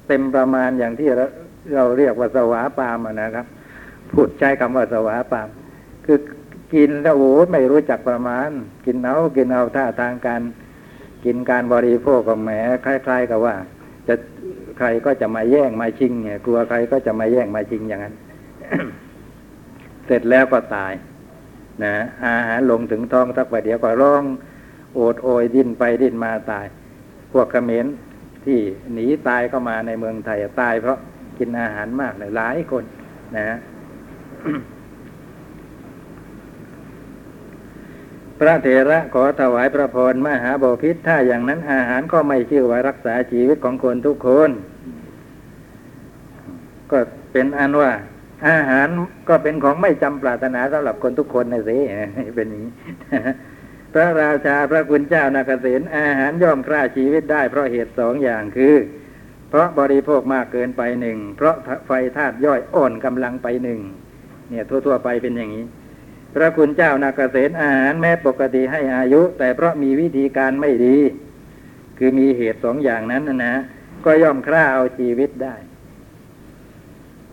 เต็มประมาณอย่างที่เราเรียกว่าสวาปามนะครับ พูดใช้คำว่าสวาปาม คือกินแล้วโอ้ไม่รู้จักประมาณ กินเอากินเอาท่าทางการกินการบริโภคกับแหมคล้าย ๆ กับว่า จะใครก็จะมาแย่งมาชิงเนี่ยกลัวใครก็จะมาแย่งมาชิงอย่างนั้น ร็จแล้วก็ตายนะอาหารลงถึงท้องสักประเดี๋ยวก็ร้องโอดโอยดิ้นไปดิ้นมาตาย พวกเขมรที่หนีตายเข้ามาในเมืองไทยตายเพราะกินอาหารมากเลยหลายคนนะพระเถระขอถวายพระพรมหาบพิษถ้าอย่างนั้นอาหารก็ไม่ชื่อว่ารักษาชีวิตของคนทุกคน ก็เป็นอันว่า อาหารก็เป็นของไม่จำปรารถนาสำหรับคนทุกคนนะสิเป็นอย่างนี้พระราชาพระคุณเจ้านาเกษตอาหารย่อมฆ่าชีวิตได้เพราะเหตุสองอย่างคือ เพราะบริโภคมากเกินไปหนึ่งเพราะไฟธาตุย่อยอ่อนกำลังไปหนึ่งเนี่ยทั่วๆไปเป็นอย่างนี้ พระคุณเจ้านาเกษตอาหารแม้ปกติให้อายุ แต่เพราะมีวิธีการไม่ดี คือมีเหตุสองอย่างนั้นนะก็ย่อมฆ่าเอาชีวิตได้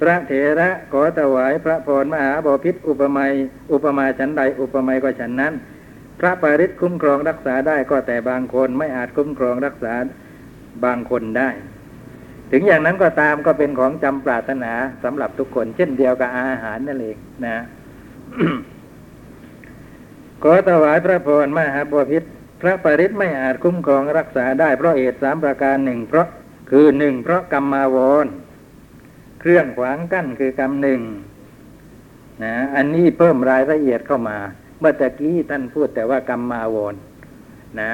พระเถระขอถวายพระพรมหาบพิษอุปมาอุปมาฉันใดอุปมาก็ฉันนั้น พระปริศคุ้มครองรักษาได้ก็แต่บางคนไม่อาจคุ้มครองรักษาบางคนได้ ถึงอย่างนั้นก็ตามก็เป็นของจำปรารถนาสำหรับทุกคน เช่นเดียวกับอาหารนั่นเองนะขอถวายพระพรมหาบพิษพระปริศไม่อาจคุ้มครองรักษาได้เพราะเหตุสามประการหนึ่งเพราะคือหนึ่งเพราะกรรมาวร เครื่องขวางกั้นคือกรรมหนึ่งนะอันนี้เพิ่มรายละเอียดเข้ามา เมื่อตะกี้ท่านพูดแต่ว่ากรรมมาวรนะ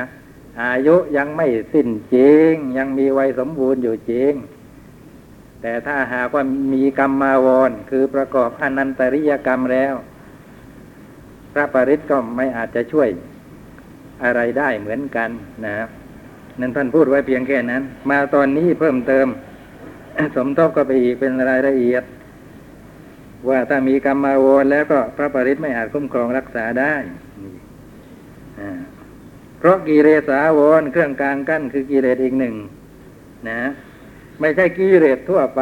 อายุยังไม่สิ้นจริง ยังมีวัยสมบูรณ์อยู่จริง แต่ถ้าหากว่ามีกรรมมาวรคือประกอบอนันตริยกรรมแล้ว พระปริศก็ไม่อาจจะช่วยอะไรได้เหมือนกันนะ นั่นท่านพูดไว้เพียงแค่นั้น มาตอนนี้เพิ่มเติม สมทบก็ไปอีกเป็นรายละเอียด ว่าถ้ามีกรรมมาวนแล้วก็พระปริศไม่อาจคุ้มครองรักษาได้เพราะกิเลสาวรเครื่องกลางกั้นคือกิเลสอีกหนึ่งนะไม่ใช่กิเลสทั่วไป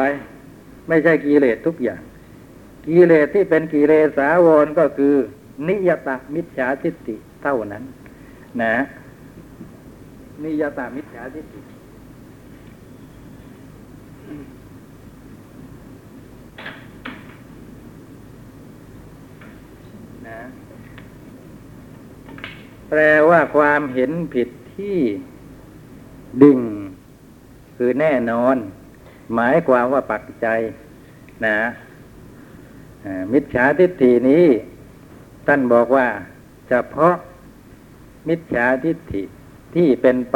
ไม่ใช่กิเลสทุกอย่าง กิเลสที่เป็นกิเลสาวรก็คือ นิยตมิจฉาทิฏฐิเท่านั้น นะ นิยตมิจฉาทิฏฐิ นะ แปลว่าความเห็นผิดที่ดิ่ง คือแน่นอน หมายความว่าปักใจ นะมิจฉาทิฏฐินี้ท่านบอกว่าเฉพาะมิจฉาทิฏฐิที่เป็นไป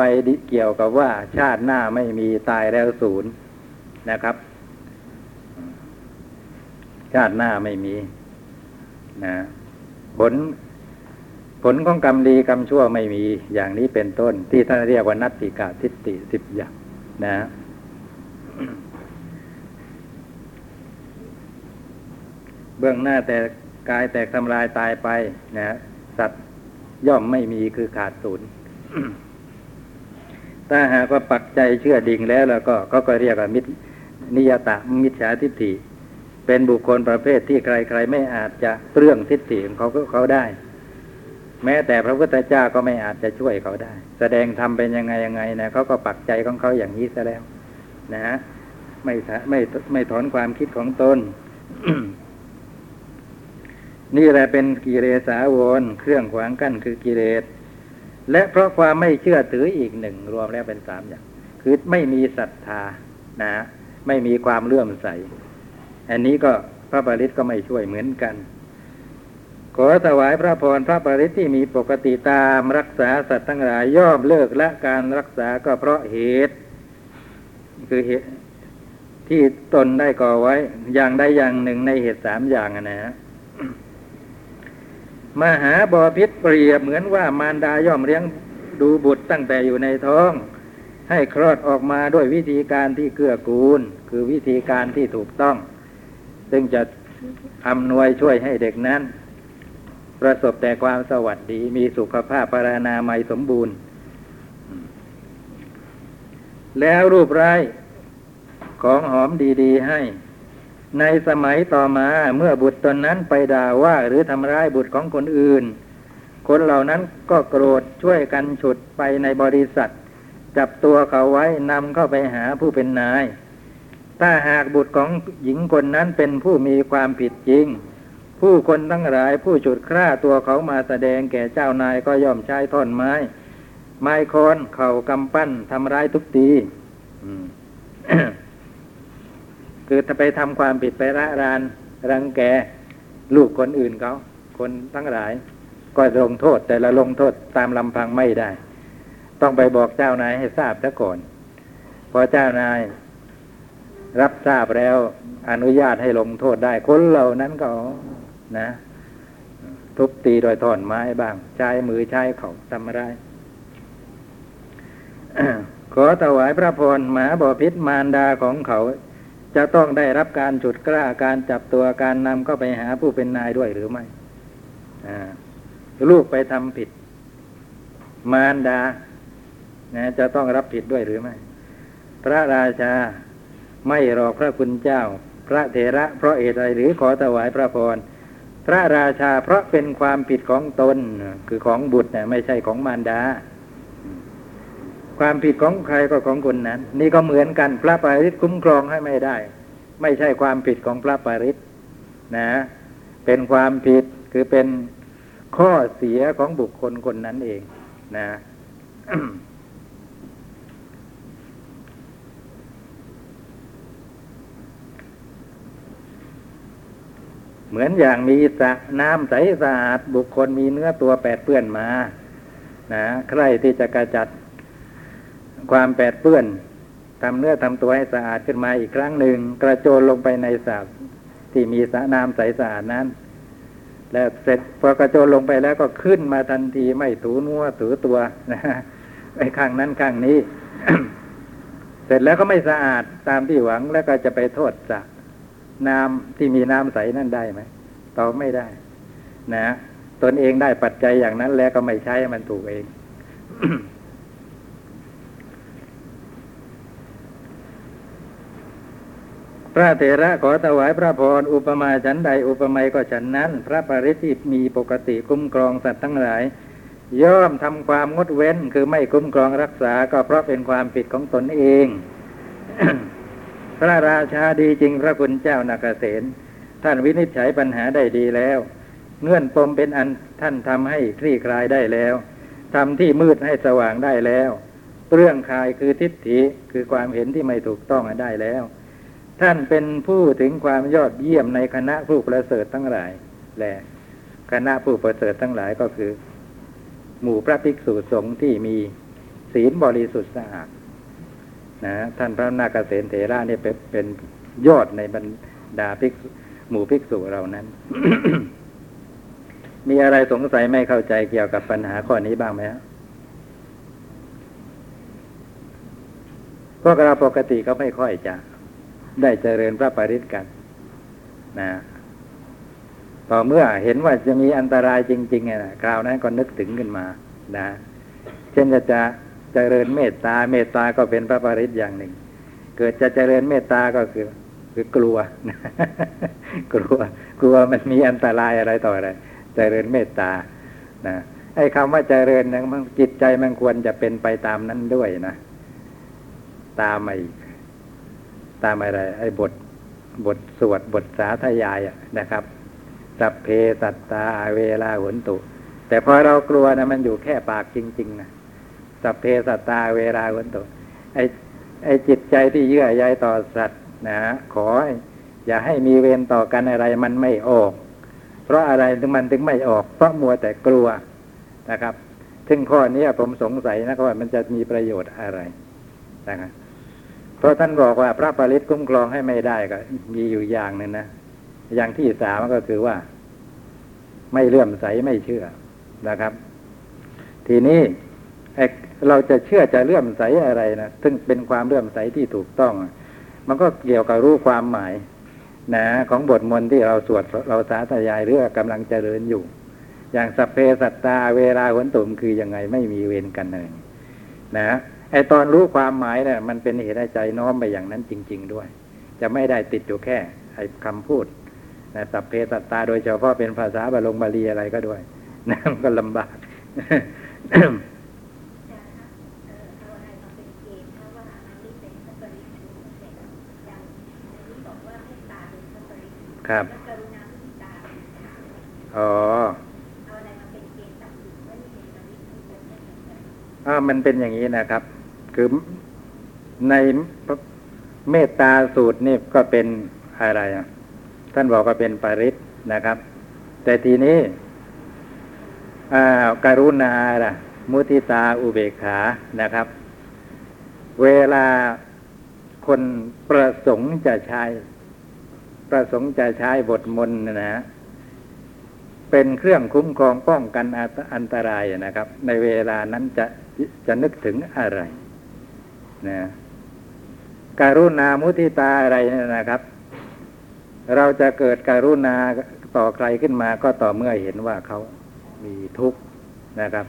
เกี่ยวกับว่าชาติหน้าไม่มีตายแล้วศูนย์ นะครับ ชาติหน้าไม่มีนะผลผลของกรรมดีกรรมชั่วไม่มีอย่างนี้เป็นต้น ที่ท่านเรียกว่านัตติกาทิฏฐิสิบอย่างนะเบื้องหน้าแต่กายแตกทำลายตายไปนะสัตว์ย่อมไม่มีคือขาดศูนย์ถ้าหากว่าปักใจเชื่อดิ่งแล้วแล้วก็เขาก็เรียกว่ามิตร นิยตะมิจฉาทิฏฐิ เป็นบุคคลประเภทที่ใครๆไม่อาจจะเรื่องทิฏฐิของเขาเขาได้ แม้แต่พระพุทธเจ้าก็ไม่อาจจะช่วยเขาได้ แสดงทำเป็นยังไงยังไงนะเขาก็ปักใจของเขาอย่างนี้ซะแล้ว นะฮะไม่ไม่ไม่ถอนความคิดของตนนี่แหละเป็นกิเลสาวรเครื่องขวางกั้นคือกิเลสและเพราะความไม่เชื่อถืออีกหนึ่งรวมแล้วเป็นสามอย่าง คือไม่มีศรัทธานะ ไม่มีความเลื่อมใส อันนี้ก็พระปริตก็ไม่ช่วยเหมือนกัน ขอถวายพระพรพระปริตที่มีปกติตามรักษาสัตว์ทั้งหลายย่อมเลิกและการรักษาก็เพราะเหตุ คือเหตุที่ตนได้ก่อไว้ อย่างใดอย่างหนึ่งในเหตุสามอย่างนะฮะมหาบอพิษเปรียบเหมือนว่ามารดาย่อมเลี้ยงดูบุตรตั้งแต่อยู่ในท้อง ให้คลอดออกมาด้วยวิธีการที่เกื้อกูล คือวิธีการที่ถูกต้อง ซึ่งจะอำนวยช่วยให้เด็กนั้น ประสบแต่ความสวัสดี มีสุขภาพปรานามัยสมบูรณ์ แล้วรูปไร้ของหอมดีๆ ให้ ในสมัยต่อมาเมื่อบุตรตนนั้นไปด่าว่าหรือทำร้ายบุตรของคนอื่น คนเหล่านั้นก็โกรธช่วยกันฉุดไปในบริษัท จับตัวเขาไว้นำเข้าไปหาผู้เป็นนาย ถ้าหากบุตรของหญิงคนนั้นเป็นผู้มีความผิดจริง ผู้คนทั้งหลายผู้ฉุดคร่าตัวเขามาแสดงแก่เจ้านายก็ย่อมใช้ท่อนไม้ ไม้คอนเข่ากำปั้นทำร้ายทุกตีคือถ้าไปทำความผิดไประราน รังแกลูกคนอื่นเขาคนทั้งหลาย ก็ลงโทษ แต่ละลงโทษตามลำพังไม่ได้ ต้องไปบอกเจ้านายให้ทราบซะก่อน พอเจ้านาย รับทราบแล้ว อนุญาตให้ลงโทษได้ คนเหล่านั้นก็นะ ทุบตีโดยถอนไม้บ้าง ใช้มือใช้เขาทำอะไรขอถวายพระพรหมาบพิษมารดาของเขา จะต้องได้รับการฉุดกล้าการจับตัวการนำเข้าไปหาผู้เป็นนายด้วยหรือไม่ลูกไปทำผิด มารดานะจะต้องรับผิดด้วยหรือไม่ พระราชา ไม่รอพระคุณเจ้า พระเถระเพราะเหตุใดหรือขอถวายพระพร พระราชาเพราะเป็นความผิดของตนคือของบุตรนี่ยไม่ใช่ของมารดา ความผิดของใครก็ของคนนั้น นี่ก็เหมือนกันพระปาริตคุ้มครองให้ไม่ได้ ไม่ใช่ความผิดของพระปาริตนะ เป็นความผิดคือเป็นข้อเสียของบุคคลคนนั้นเองนะ มือนอย่างมีสระน้ำใสสะอาดบุคคลมีเนื้อตัวแปดเปื้อนมานะใครที่จะกระจัดความแปดเปื้อนทำเนื้อทำตัวให้สะอาดขึ้นมาอีกครั้งหนึ่ง กระโจนลงไปในสระที่มีสระน้ำใสสะอาดนั้น แล้วเสร็จพอกระโจนลงไปแล้วก็ขึ้นมาทันทีไม่ถูนัวถูตัวนะไอ้ข้างนั้นข้างนี้ เสร็จแล้วก็ไม่สะอาดตามที่หวังแล้วก็จะไปโทษสระ น้ำที่มีน้ำใสนั่นได้ไหมตอบไม่ได้ นะตนเองได้ปัจจัยอย่างนั้นแล้วก็ไม่ใช้มันถูกเอง พระเถระขอถวายพระพรอุปมาฉันใดอุปไมยก็ฉันนั้น พระปริจิตมีปกติคุ้มครองสัตว์ทั้งหลาย ย่อมทำความงดเว้นคือไม่คุ้มครองรักษา ก็เพราะเป็นความผิดของตนเอง พระราชาดีจริงพระคุณเจ้านาเกษตท่านวินิจฉัยปัญหาได้ดีแล้ว เงื่อนปมเป็นอันท่านทำให้คลี่คลายได้แล้วทำที่มืดให้สว่างได้แล้วเรื่องคลายคือทิฏฐิคือความเห็นที่ไม่ถูกต้องได้แล้ว ท่านเป็นผู้ถึงความยอดเยี่ยมในคณะผู้ประเสริฐทั้งหลายแหละคณะผู้ประเสริฐทั้งหลายก็คือ หมู่พระภิกษุสงฆ์ที่มีศีลบริสุทธิ์สะอาด นะท่านพระนาคเษนเถระเนี่ยเป็นยอดในบรรดาภิกษุหมู่ภิกษุเรานั้น มีอะไรสงสัยไม่เข้าใจเกี่ยวกับปัญหาข้อนี้บ้างไหมครับพวกเราปกติก็ไม่ค่อยจะได้เจริญพระปริตกันนะต่อเมื่อเห็นว่าจะมีอันตรายจริงๆนะคราวนั้นก็นึกถึงขึ้นมา นะ เช่นจะ เจริญเมตตา เมตตาก็เป็นพระปริตอย่างหนึ่ง เกิดจะเจริญเมตตาก็คือ คือกลัว กลัว กลัวมันมีอันตรายอะไรต่ออะไร เจริญเมตตานะไอ้คำว่าเจริญนะมันจิตใจมันควรจะเป็นไปตามนั้นด้วยนะ ตามไอ้ตามอะไร ไอ้บทบทสวดบทสาธยายนะครับ สัพเพสัตตาเวลาหุนตุ แต่พอเรากลัวนะมันอยู่แค่ปากจริง ๆ นะ สัพเพสัตตาเวลาหุนตุไอ้ไอ้จิตใจที่เยื่อใยต่อสัตว์นะขออย่าให้มีเวรต่อกันอะไรมันไม่ออก เพราะอะไรถึงมันถึงไม่ออก เพราะมัวแต่กลัวนะครับ ซึ่งข้อนี้ผมสงสัยนะว่ามันจะมีประโยชน์อะไรนะครับเพราะท่านบอกว่าพระปริตคุ้มครองให้ไม่ได้ก็ มีอยู่อย่างหนึ่งนะอย่างที่สามก็คือว่า ไม่เลื่อมใสไม่เชื่อนะครับ ทีนี้ เราจะเชื่อจะเลื่อมใสอะไรนะซึ่งเป็นความเลื่อมใสที่ถูกต้อง มันก็เกี่ยวกับรู้ความหมายนะของบทมนต์ที่เราสวดเราสาธยายเรื่องกำลังเจริญอยู่ อย่างสัพเพสัตตาเวลาหนตุมคือยังไงไม่มีเวรกันเลยนะไอตอนรู้ความหมายเนี่ยมันเป็นเหตุให้ใจน้อมไปอย่างนั้นจริง ๆ ด้วย จะไม่ได้ติดอยู่แค่ไอคำพูดนะสัพเพสัตตาโดยเฉพาะเป็นภาษาบาลงบาลีอะไรก็ด้วยนะมันก็ลำบาก ครับอ๋ออ่ามันเป็นอย่างนี้นะครับ คือในเมตตาสูตรนี่ก็เป็นอะไรอะ ท่านบอกว่าเป็นปริศนะครับ แต่ทีนี้การุณาล่ะ มุติตาอุเบกขานะครับ เวลาคนประสงค์จะใช้ ประสงค์จะใช้บทมนต์นะเป็นเครื่องคุ้มครองป้องกันอันตรายนะครับ ในเวลานั้นจะจะนึกถึงอะไรนะการุณามุทิตาอะไรนะครับ เราจะเกิดการุณาต่อใครขึ้นมาก็ต่อเมื่อเห็นว่าเขามีทุกข์นะครับ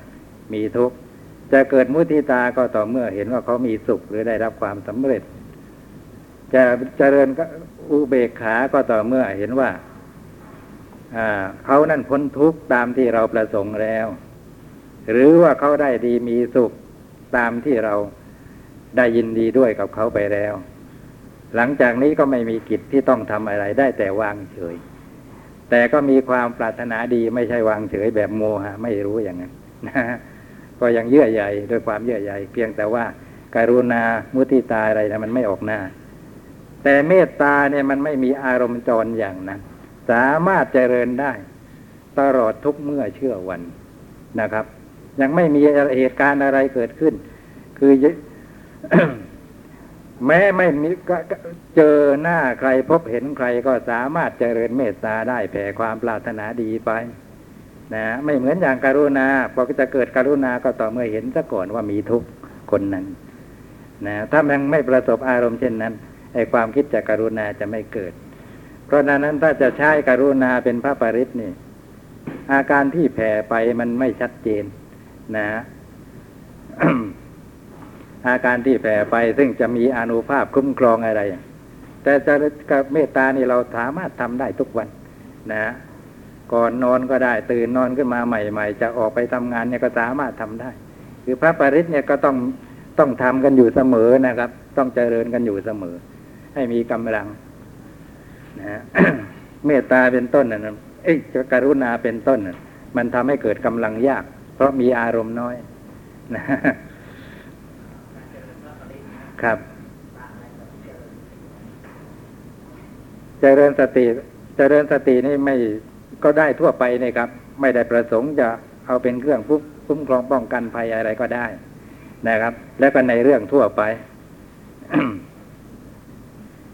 มีทุกข์จะเกิดมุทิตาก็ต่อเมื่อเห็นว่าเขามีสุขหรือได้รับความสำเร็จ จะเจริญอุเบกขาก็ต่อเมื่อเห็นว่าเขานั่นพ้นทุกข์ตามที่เราประสงค์แล้ว หรือว่าเขาได้ดีมีสุขตามที่เราได้ยินดีด้วยกับเขาไปแล้ว หลังจากนี้ก็ไม่มีกิจที่ต้องทำอะไรได้แต่วางเฉย แต่ก็มีความปรารถนาดีไม่ใช่วางเฉยแบบโมหะไม่รู้อย่างนั้นนะก็ยังเยื่อใยด้วยความเยื่อใยเพียงแต่ว่าการุณามุติตาอะไรนะมันไม่ออกหน้า แต่เมตตาเนี่ยมันไม่มีอารมณ์จรอย่างนั้น สามารถเจริญได้ ตลอดทุกเมื่อเชื่อวันนะครับ ยังไม่มีเหตุการณ์อะไรเกิดขึ้น คือแม้ไม่มีเจอหน้าใครพบเห็นใครก็สามารถเจริญเมตตาได้แผ่ความปรารถนาดีไปนะไม่เหมือนอย่างการุณาพอจะเกิดการุณาก็ต่อเมื่อเห็นซะก่อนว่ามีทุกคนนั้นนะถ้ายังไม่ประสบอารมณ์เช่นนั้น อ้ความคิดจากการุณาจะไม่เกิด เพราะนั้นถ้าจะใช้การุณาเป็นพระปริศนี่ อาการที่แผ่ไปมันไม่ชัดเจนนะอาการที่แผ่ไปซึ่งจะมีอนุภาพคุ้มครองอะไร แต่จะกับเมตตานี่เราสามารถทำได้ทุกวันนะก่อนนอนก็ได้ ตื่นนอนขึ้นมาใหม่ ๆ จะออกไปทำงานเนี่ยก็สามารถทำได้ คือพระปริศเนี่ยก็ต้องต้องทำกันอยู่เสมอนะครับ ต้องเจริญกันอยู่เสมอ ให้มีกำลังนะเมตตาเป็นต้นนะเอ้ยกรุณาเป็นต้นมันทำให้เกิดกำลังยาก เพราะมีอารมณ์น้อยนะครับ เจริญสติ เจริญสตินี่ไม่ก็ได้ทั่วไปนี่ครับ ไม่ได้ประสงค์จะเอาเป็นเครื่องปุ๊บคุ้มครองป้องกันภัยอะไรก็ได้ นะครับ แล้วก็ในเรื่องทั่วไป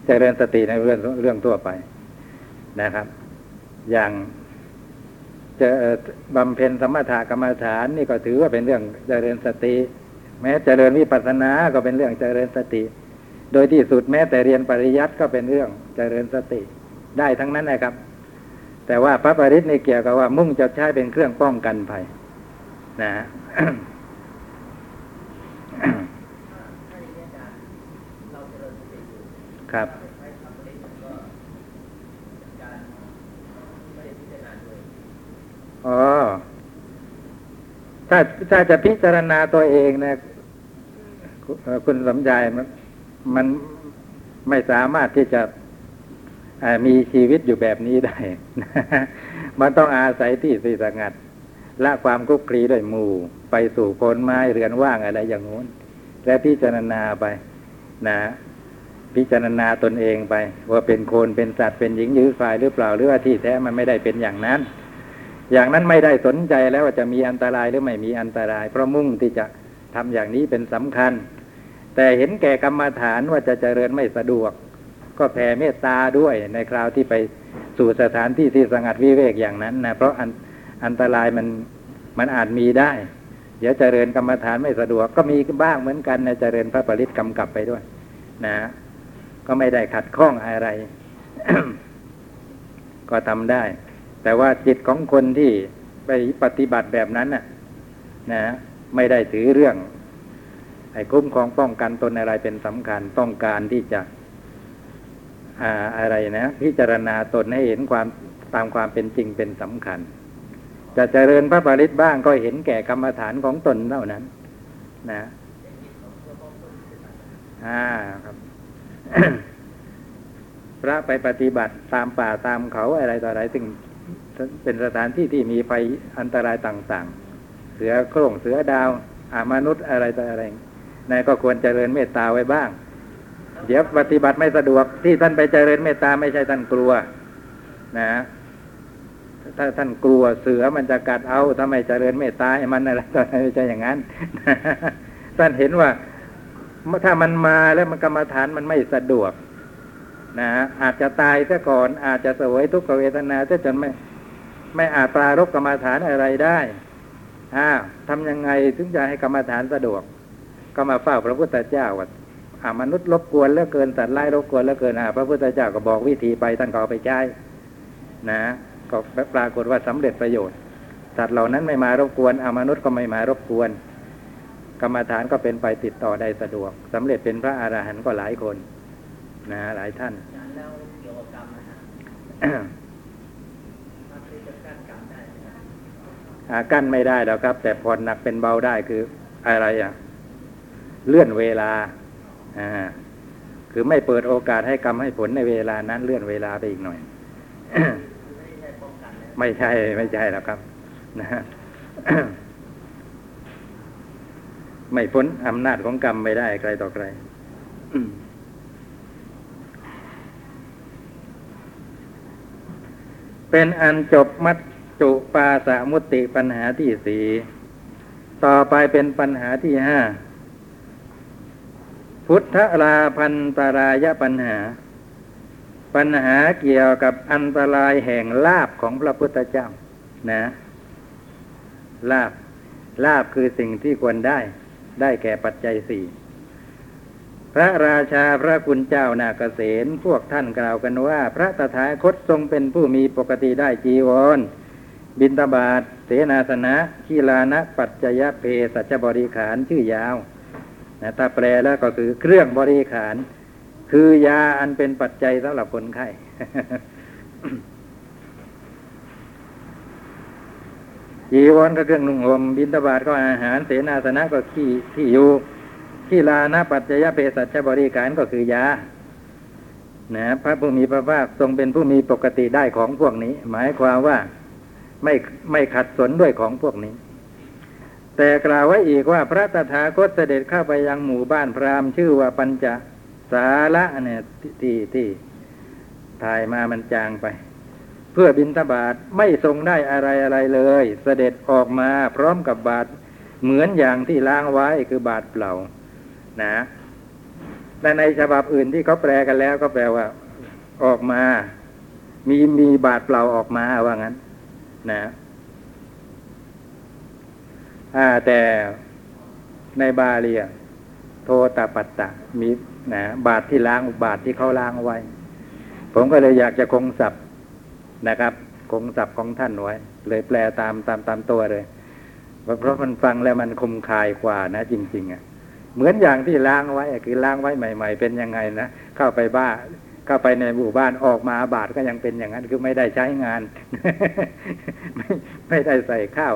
เจริญสติในเรื่องเรื่องทั่วไปนะครับ อย่างจะบำเพ็ญสมถกรรมฐานนี่ก็ถือว่าเป็นเรื่องเจริญสติ แม้เจริญวิปัสสนาก็เป็นเรื่องเจริญสติ โดยที่สุดแม้แต่เรียนปริยัติก็เป็นเรื่องเจริญสติ ได้ทั้งนั้นนะครับ แต่ว่าพระปริศนี่เกี่ยวกับว่ามุ่งจะใช้เป็นเครื่องป้องกันภัยนะ ครับอ๋อถ้าถ้าจะพิจารณาตัวเองนะคุณสมใจมันมันไม่สามารถที่จะมีชีวิตอยู่แบบนี้ได้ มันต้องอาศัยที่สิสงัด ละความคุกคลีด้วยหมู่ ไปสู่โคนไม้เรือนว่างอะไรอย่างงู้น และพิจารณาไปนะ พิจารณาตนเองไป ว่าเป็นคนเป็นสัตว์เป็นหญิงหรือฝ่ายหรือเปล่าหรือว่าที่แท้มันไม่ได้เป็นอย่างนั้น อย่างนั้นไม่ได้สนใจแล้วว่าจะมีอันตรายหรือไม่มีอันตราย เพราะมุ่งที่จะทำอย่างนี้เป็นสำคัญ แต่เห็นแก่กรรมฐานว่าจะเจริญไม่สะดวก ก็แผ่เมตตาด้วยในคราวที่ไปสู่สถานที่ที่สงัดวิเวกอย่างนั้นนะเพราะอันอันตรายมันมันอาจมีได้ เดี๋ยวเจริญกรรมฐานไม่สะดวกก็มีบ้างเหมือนกันนะเจริญพระปริตกำกับไปด้วย นะ ก็ไม่ได้ขัดข้องอะไร ก็ทำได้ แต่ว่าจิตของคนที่ไปปฏิบัติแบบนั้นน่ะ นะไม่ได้ถือเรื่อง ไอ้คุ้มครองป้องกันตนอะไรเป็นสำคัญต้องการที่จะอาอะไรนะพิจารณาตนให้เห็นความตามความเป็นจริงเป็นสำคัญ จะเจริญพระปริตบ้างก็เห็นแก่กรรมฐานของตนเท่านั้น นะอ่าครับ พระไปปฏิบัติตามป่าตามเขาอะไรต่ออะไรซึ่งเป็นสถานที่ที่มีภัยอันตรายต่างๆ เสือโคร่งเสือดาวอามนุษย์อะไรต่ออะไรนายก็ควรเจริญเมตตาไว้บ้าง เดี๋ยวปฏิบัติไม่สะดวกที่ท่านไปเจริญเมตตาไม่ใช่ท่านกลัว นะถ้าท่านกลัวเสือมันจะกัดเอาทำไมเจริญเมตตาให้มันอะไรต่ออะไรไม่ใช่อย่างนั้น ท่านเห็นว่า ถ้ามันมาแล้วมันกรรมฐานมันไม่สะดวกนะอาจจะตายซะก่อน อาจจะสวยทุกขเวทนาซะจนไม่ ไม่อาจปรารบกรรมฐานอะไรได้อ่าทำยังไงถึงจะให้กรรมฐานสะดวก ก็มาเฝ้าพระพุทธเจ้าว่าอามนุษย์รบกวนแล้วเกินสัตว์ไล่รบกวนแล้วเกินอ่าพระพุทธเจ้าก็บอกวิธีไปท่านก็เอาไปใช้นะก็ปรากฏว่าสำเร็จประโยชน์ สัตว์เหล่านั้นไม่มารบกวนอามนุษย์ก็ไม่มารบกวน รรมฐานก็เป็นไปติดต่อได้สะดวกสำเร็จเป็นพระอาหารหันต์ก็หลายคนนะหลายท่านอาจารย์แล้วเกี่ยวกับกรรมนะฮะมันจะกั้นกรรมได้ไหมครับอ่ากั้นไม่ได้แล้วครับ แต่ผ่อนหนักเป็นเบาได้คืออะไรอะ เลื่อนเวลาอ่าคือไม่เปิดโอกาสให้กรรมให้ผลในเวลานั้นเลื่อนเวลาไปอีกหน่อย ไม่ใช่ป้องกันเลยไม่ใช่ไม่ใช่แล้วครับ นะฮะ ไม่พ้นอำนาจของกรรมไม่ได้ใครต่อใครเป็นอันจบมัจจุปาสมุติปัญหาที่สี่ต่อไปเป็นปัญหาที่ห้าพุทธราพันตรายปัญหา ปัญหาเกี่ยวกับอันตรายแห่งลาบของพระพุทธเจ้านะลาบลาบคือสิ่งที่ควรได้ ได้แก่ปัจจัยสี่พระราชาพระคุณเจ้านาเกษตพวกท่านกล่าวกันว่า พระตถาคตทรงเป็นผู้มีปกติได้จีวร บินตบาทเสนาสนะขีลานะปัจจยเพสัจบริขารชื่อยาวนะถ้าแปลแล้วก็คือเครื่องบริขาร คือยาอันเป็นปัจจัยสำหรับคนไข้ จีวรก็เครื่องนุ่งห่มบินตบาทก็อาหารเสนาสนะก็ขี้ที่อยู่ขี้ลานะปัจจยเภสัชบริการก็คือยานะพระผู้มีพระภาคทรงเป็นผู้มีปกติได้ของพวกนี้ หมายความว่าไม่ไม่ขัดสนด้วยของพวกนี้ แต่กล่าวไว้อีกว่าพระตถาคตเสด็จเข้าไปยังหมู่บ้านพราหมณ์ชื่อว่าปัญจสาระเนี่ยที่ที่ถ่ายมามันจางไป เพื่อบินทบาทไม่ทรงได้อะไรอะไรเลย เสด็จออกมาพร้อมกับบาทเหมือนอย่างที่ล้างไว้คือบาทเปล่า นะแต่ในฉบับอื่นที่เขาแปลกันแล้วก็แปลว่า ออกมา มีมีบาทเปล่าออกมาว่างั้น นะอ่าแต่ในบาลีโทตปัตตะมีนะบาทที่ล้างบาทที่เขาล้างไว้ ผมก็เลยอยากจะคงศัพท์ นะครับ คงศัพท์ของท่านไว้ เลยแปลตามตามตามตัวเลย เพราะมันฟังแล้วมันคมคายกว่านะ จริง ๆอะ่ะเหมือนอย่างที่ล้างไว้คือล้างไว้ใหม่ ๆ เป็นยังไงนะเข้าไปบ้าเข้าไปในหมู่บ้านออกมาบาทก็ยังเป็นอย่างนั้นคือไม่ได้ใช้งานไม่ไม่ได้ใส่ข้าว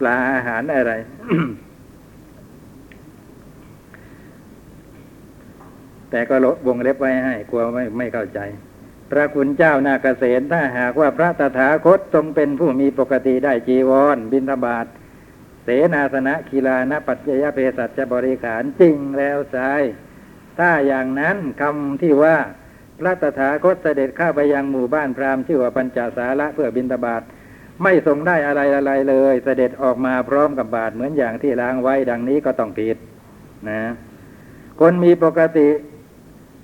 ปลาอาหารอะไรแต่ก็ลดวงเล็บไว้ให้กลัวไม่ไม่เข้าใจ ระคุณเจ้านาเกษตถ้าหากว่าพระตถาคตทรงเป็นผู้มีปกติได้จีวร บิณฑบาตเสนาสนะกีฬานะปัจจยเพสัชบริขารจริงแล้วใช่ถ้าอย่างนั้นคำที่ว่าพระตถาคตเสด็จเข้าไปยังหมู่บ้านพราหมณ์ชื่อว่าปัญจสาระเพื่อบิณฑบาตไม่ทรงได้อะไรอะไรเลย เสด็จออกมาพร้อมกับบาทเหมือนอย่างที่ล้างไว้ดังนี้ก็ต้องผิดนะ คนมีปกติ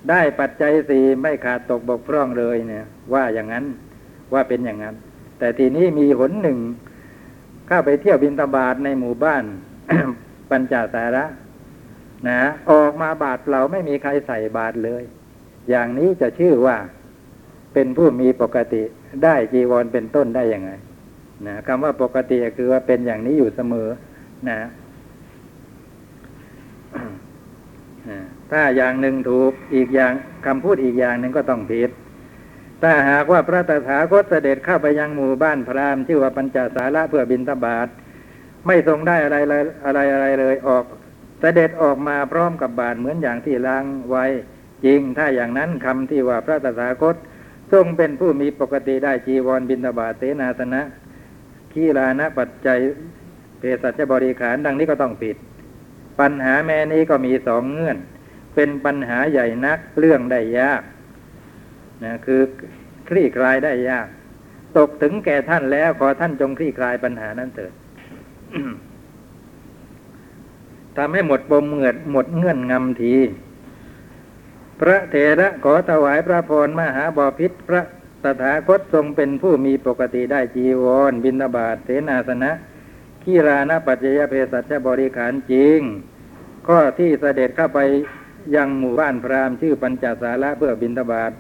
ได้ปัจจัยสี่ไม่ขาดตกบกพร่องเลยเนี่ย ว่าอย่างนั้นว่าเป็นอย่างนั้น แต่ทีนี้มีหนหนึ่งเข้าไปเที่ยวบินตบาทในหมู่บ้าน ปัญจสาระนะออกมาบาทเราไม่มีใครใส่บาทเลย อย่างนี้จะชื่อว่าเป็นผู้มีปกติได้จีวรเป็นต้นได้ยังไงนะคำว่าปกติคือว่าเป็นอย่างนี้อยู่เสมอนะ ถ้าอย่างหนึ่งถูกอีกอย่างคำพูดอีกอย่างหนึ่งก็ต้องผิด ถ้าหากว่าพระตถาคตเสด็จเข้าไปยังหมู่บ้านพราหมณ์ชื่อว่าปัญจสาระเพื่อบินทบาทไม่ทรงได้อะไรเลยอะไรอะไรเลยออกเสด็จออกมาพร้อมกับบาทเหมือนอย่างที่ล้างไว้จริง ถ้าอย่างนั้นคำที่ว่าพระตถาคตทรงเป็นผู้มีปกติได้จีวรบินทบาทเสนาสนะ ขีลานะปัจจัยเภสัชบริขารดังนี้ก็ต้องผิด ปัญหาแม่นี้ก็มีสองเงื่อน เป็นปัญหาใหญ่นักเรื่องได้ยากนะคือคลี่คลายได้ยาก ตกถึงแก่ท่านแล้วขอท่านจงคลี่คลายปัญหานั้นเถิดทำให้หมดปมเหงือดหมดเงื่อนงำที พระเถระขอถวายพระพรมหาบอพิษพระตถาคตทรงเป็นผู้มีปกติได้จีวร บินาบาตเสนาสนะขีรานะปัจจยเพสัชบริขารจริง ข้อที่เสด็จเข้าไปยังหมู่บ้านพราหมณ์ชื่อปัญจสาระเพื่อบินทบาท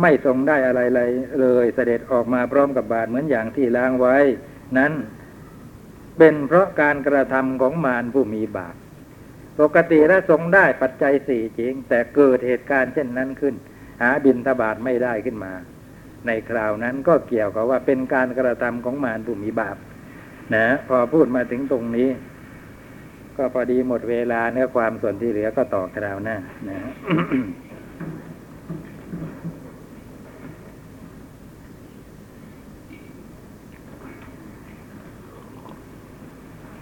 ไม่ทรงได้อะไรเลยเลยเสด็จออกมาพร้อมกับบาทเหมือนอย่างที่ล้างไว้ นั้น เป็นเพราะการกระทำของมารผู้มีบาปปกติและทรงได้ปัจจัยสี่จริง แต่เกิดเหตุการณ์เช่นนั้นขึ้น หาบินทบาทไม่ได้ขึ้นมา ในคราวนั้นก็เกี่ยวกับว่าเป็นการกระทำของมารผู้มีบาปนะพอพูดมาถึงตรงนี้ ก็พอดีหมดเวลาเนื้อความส่วนที่เหลือก็ต่อคราวหน้านะ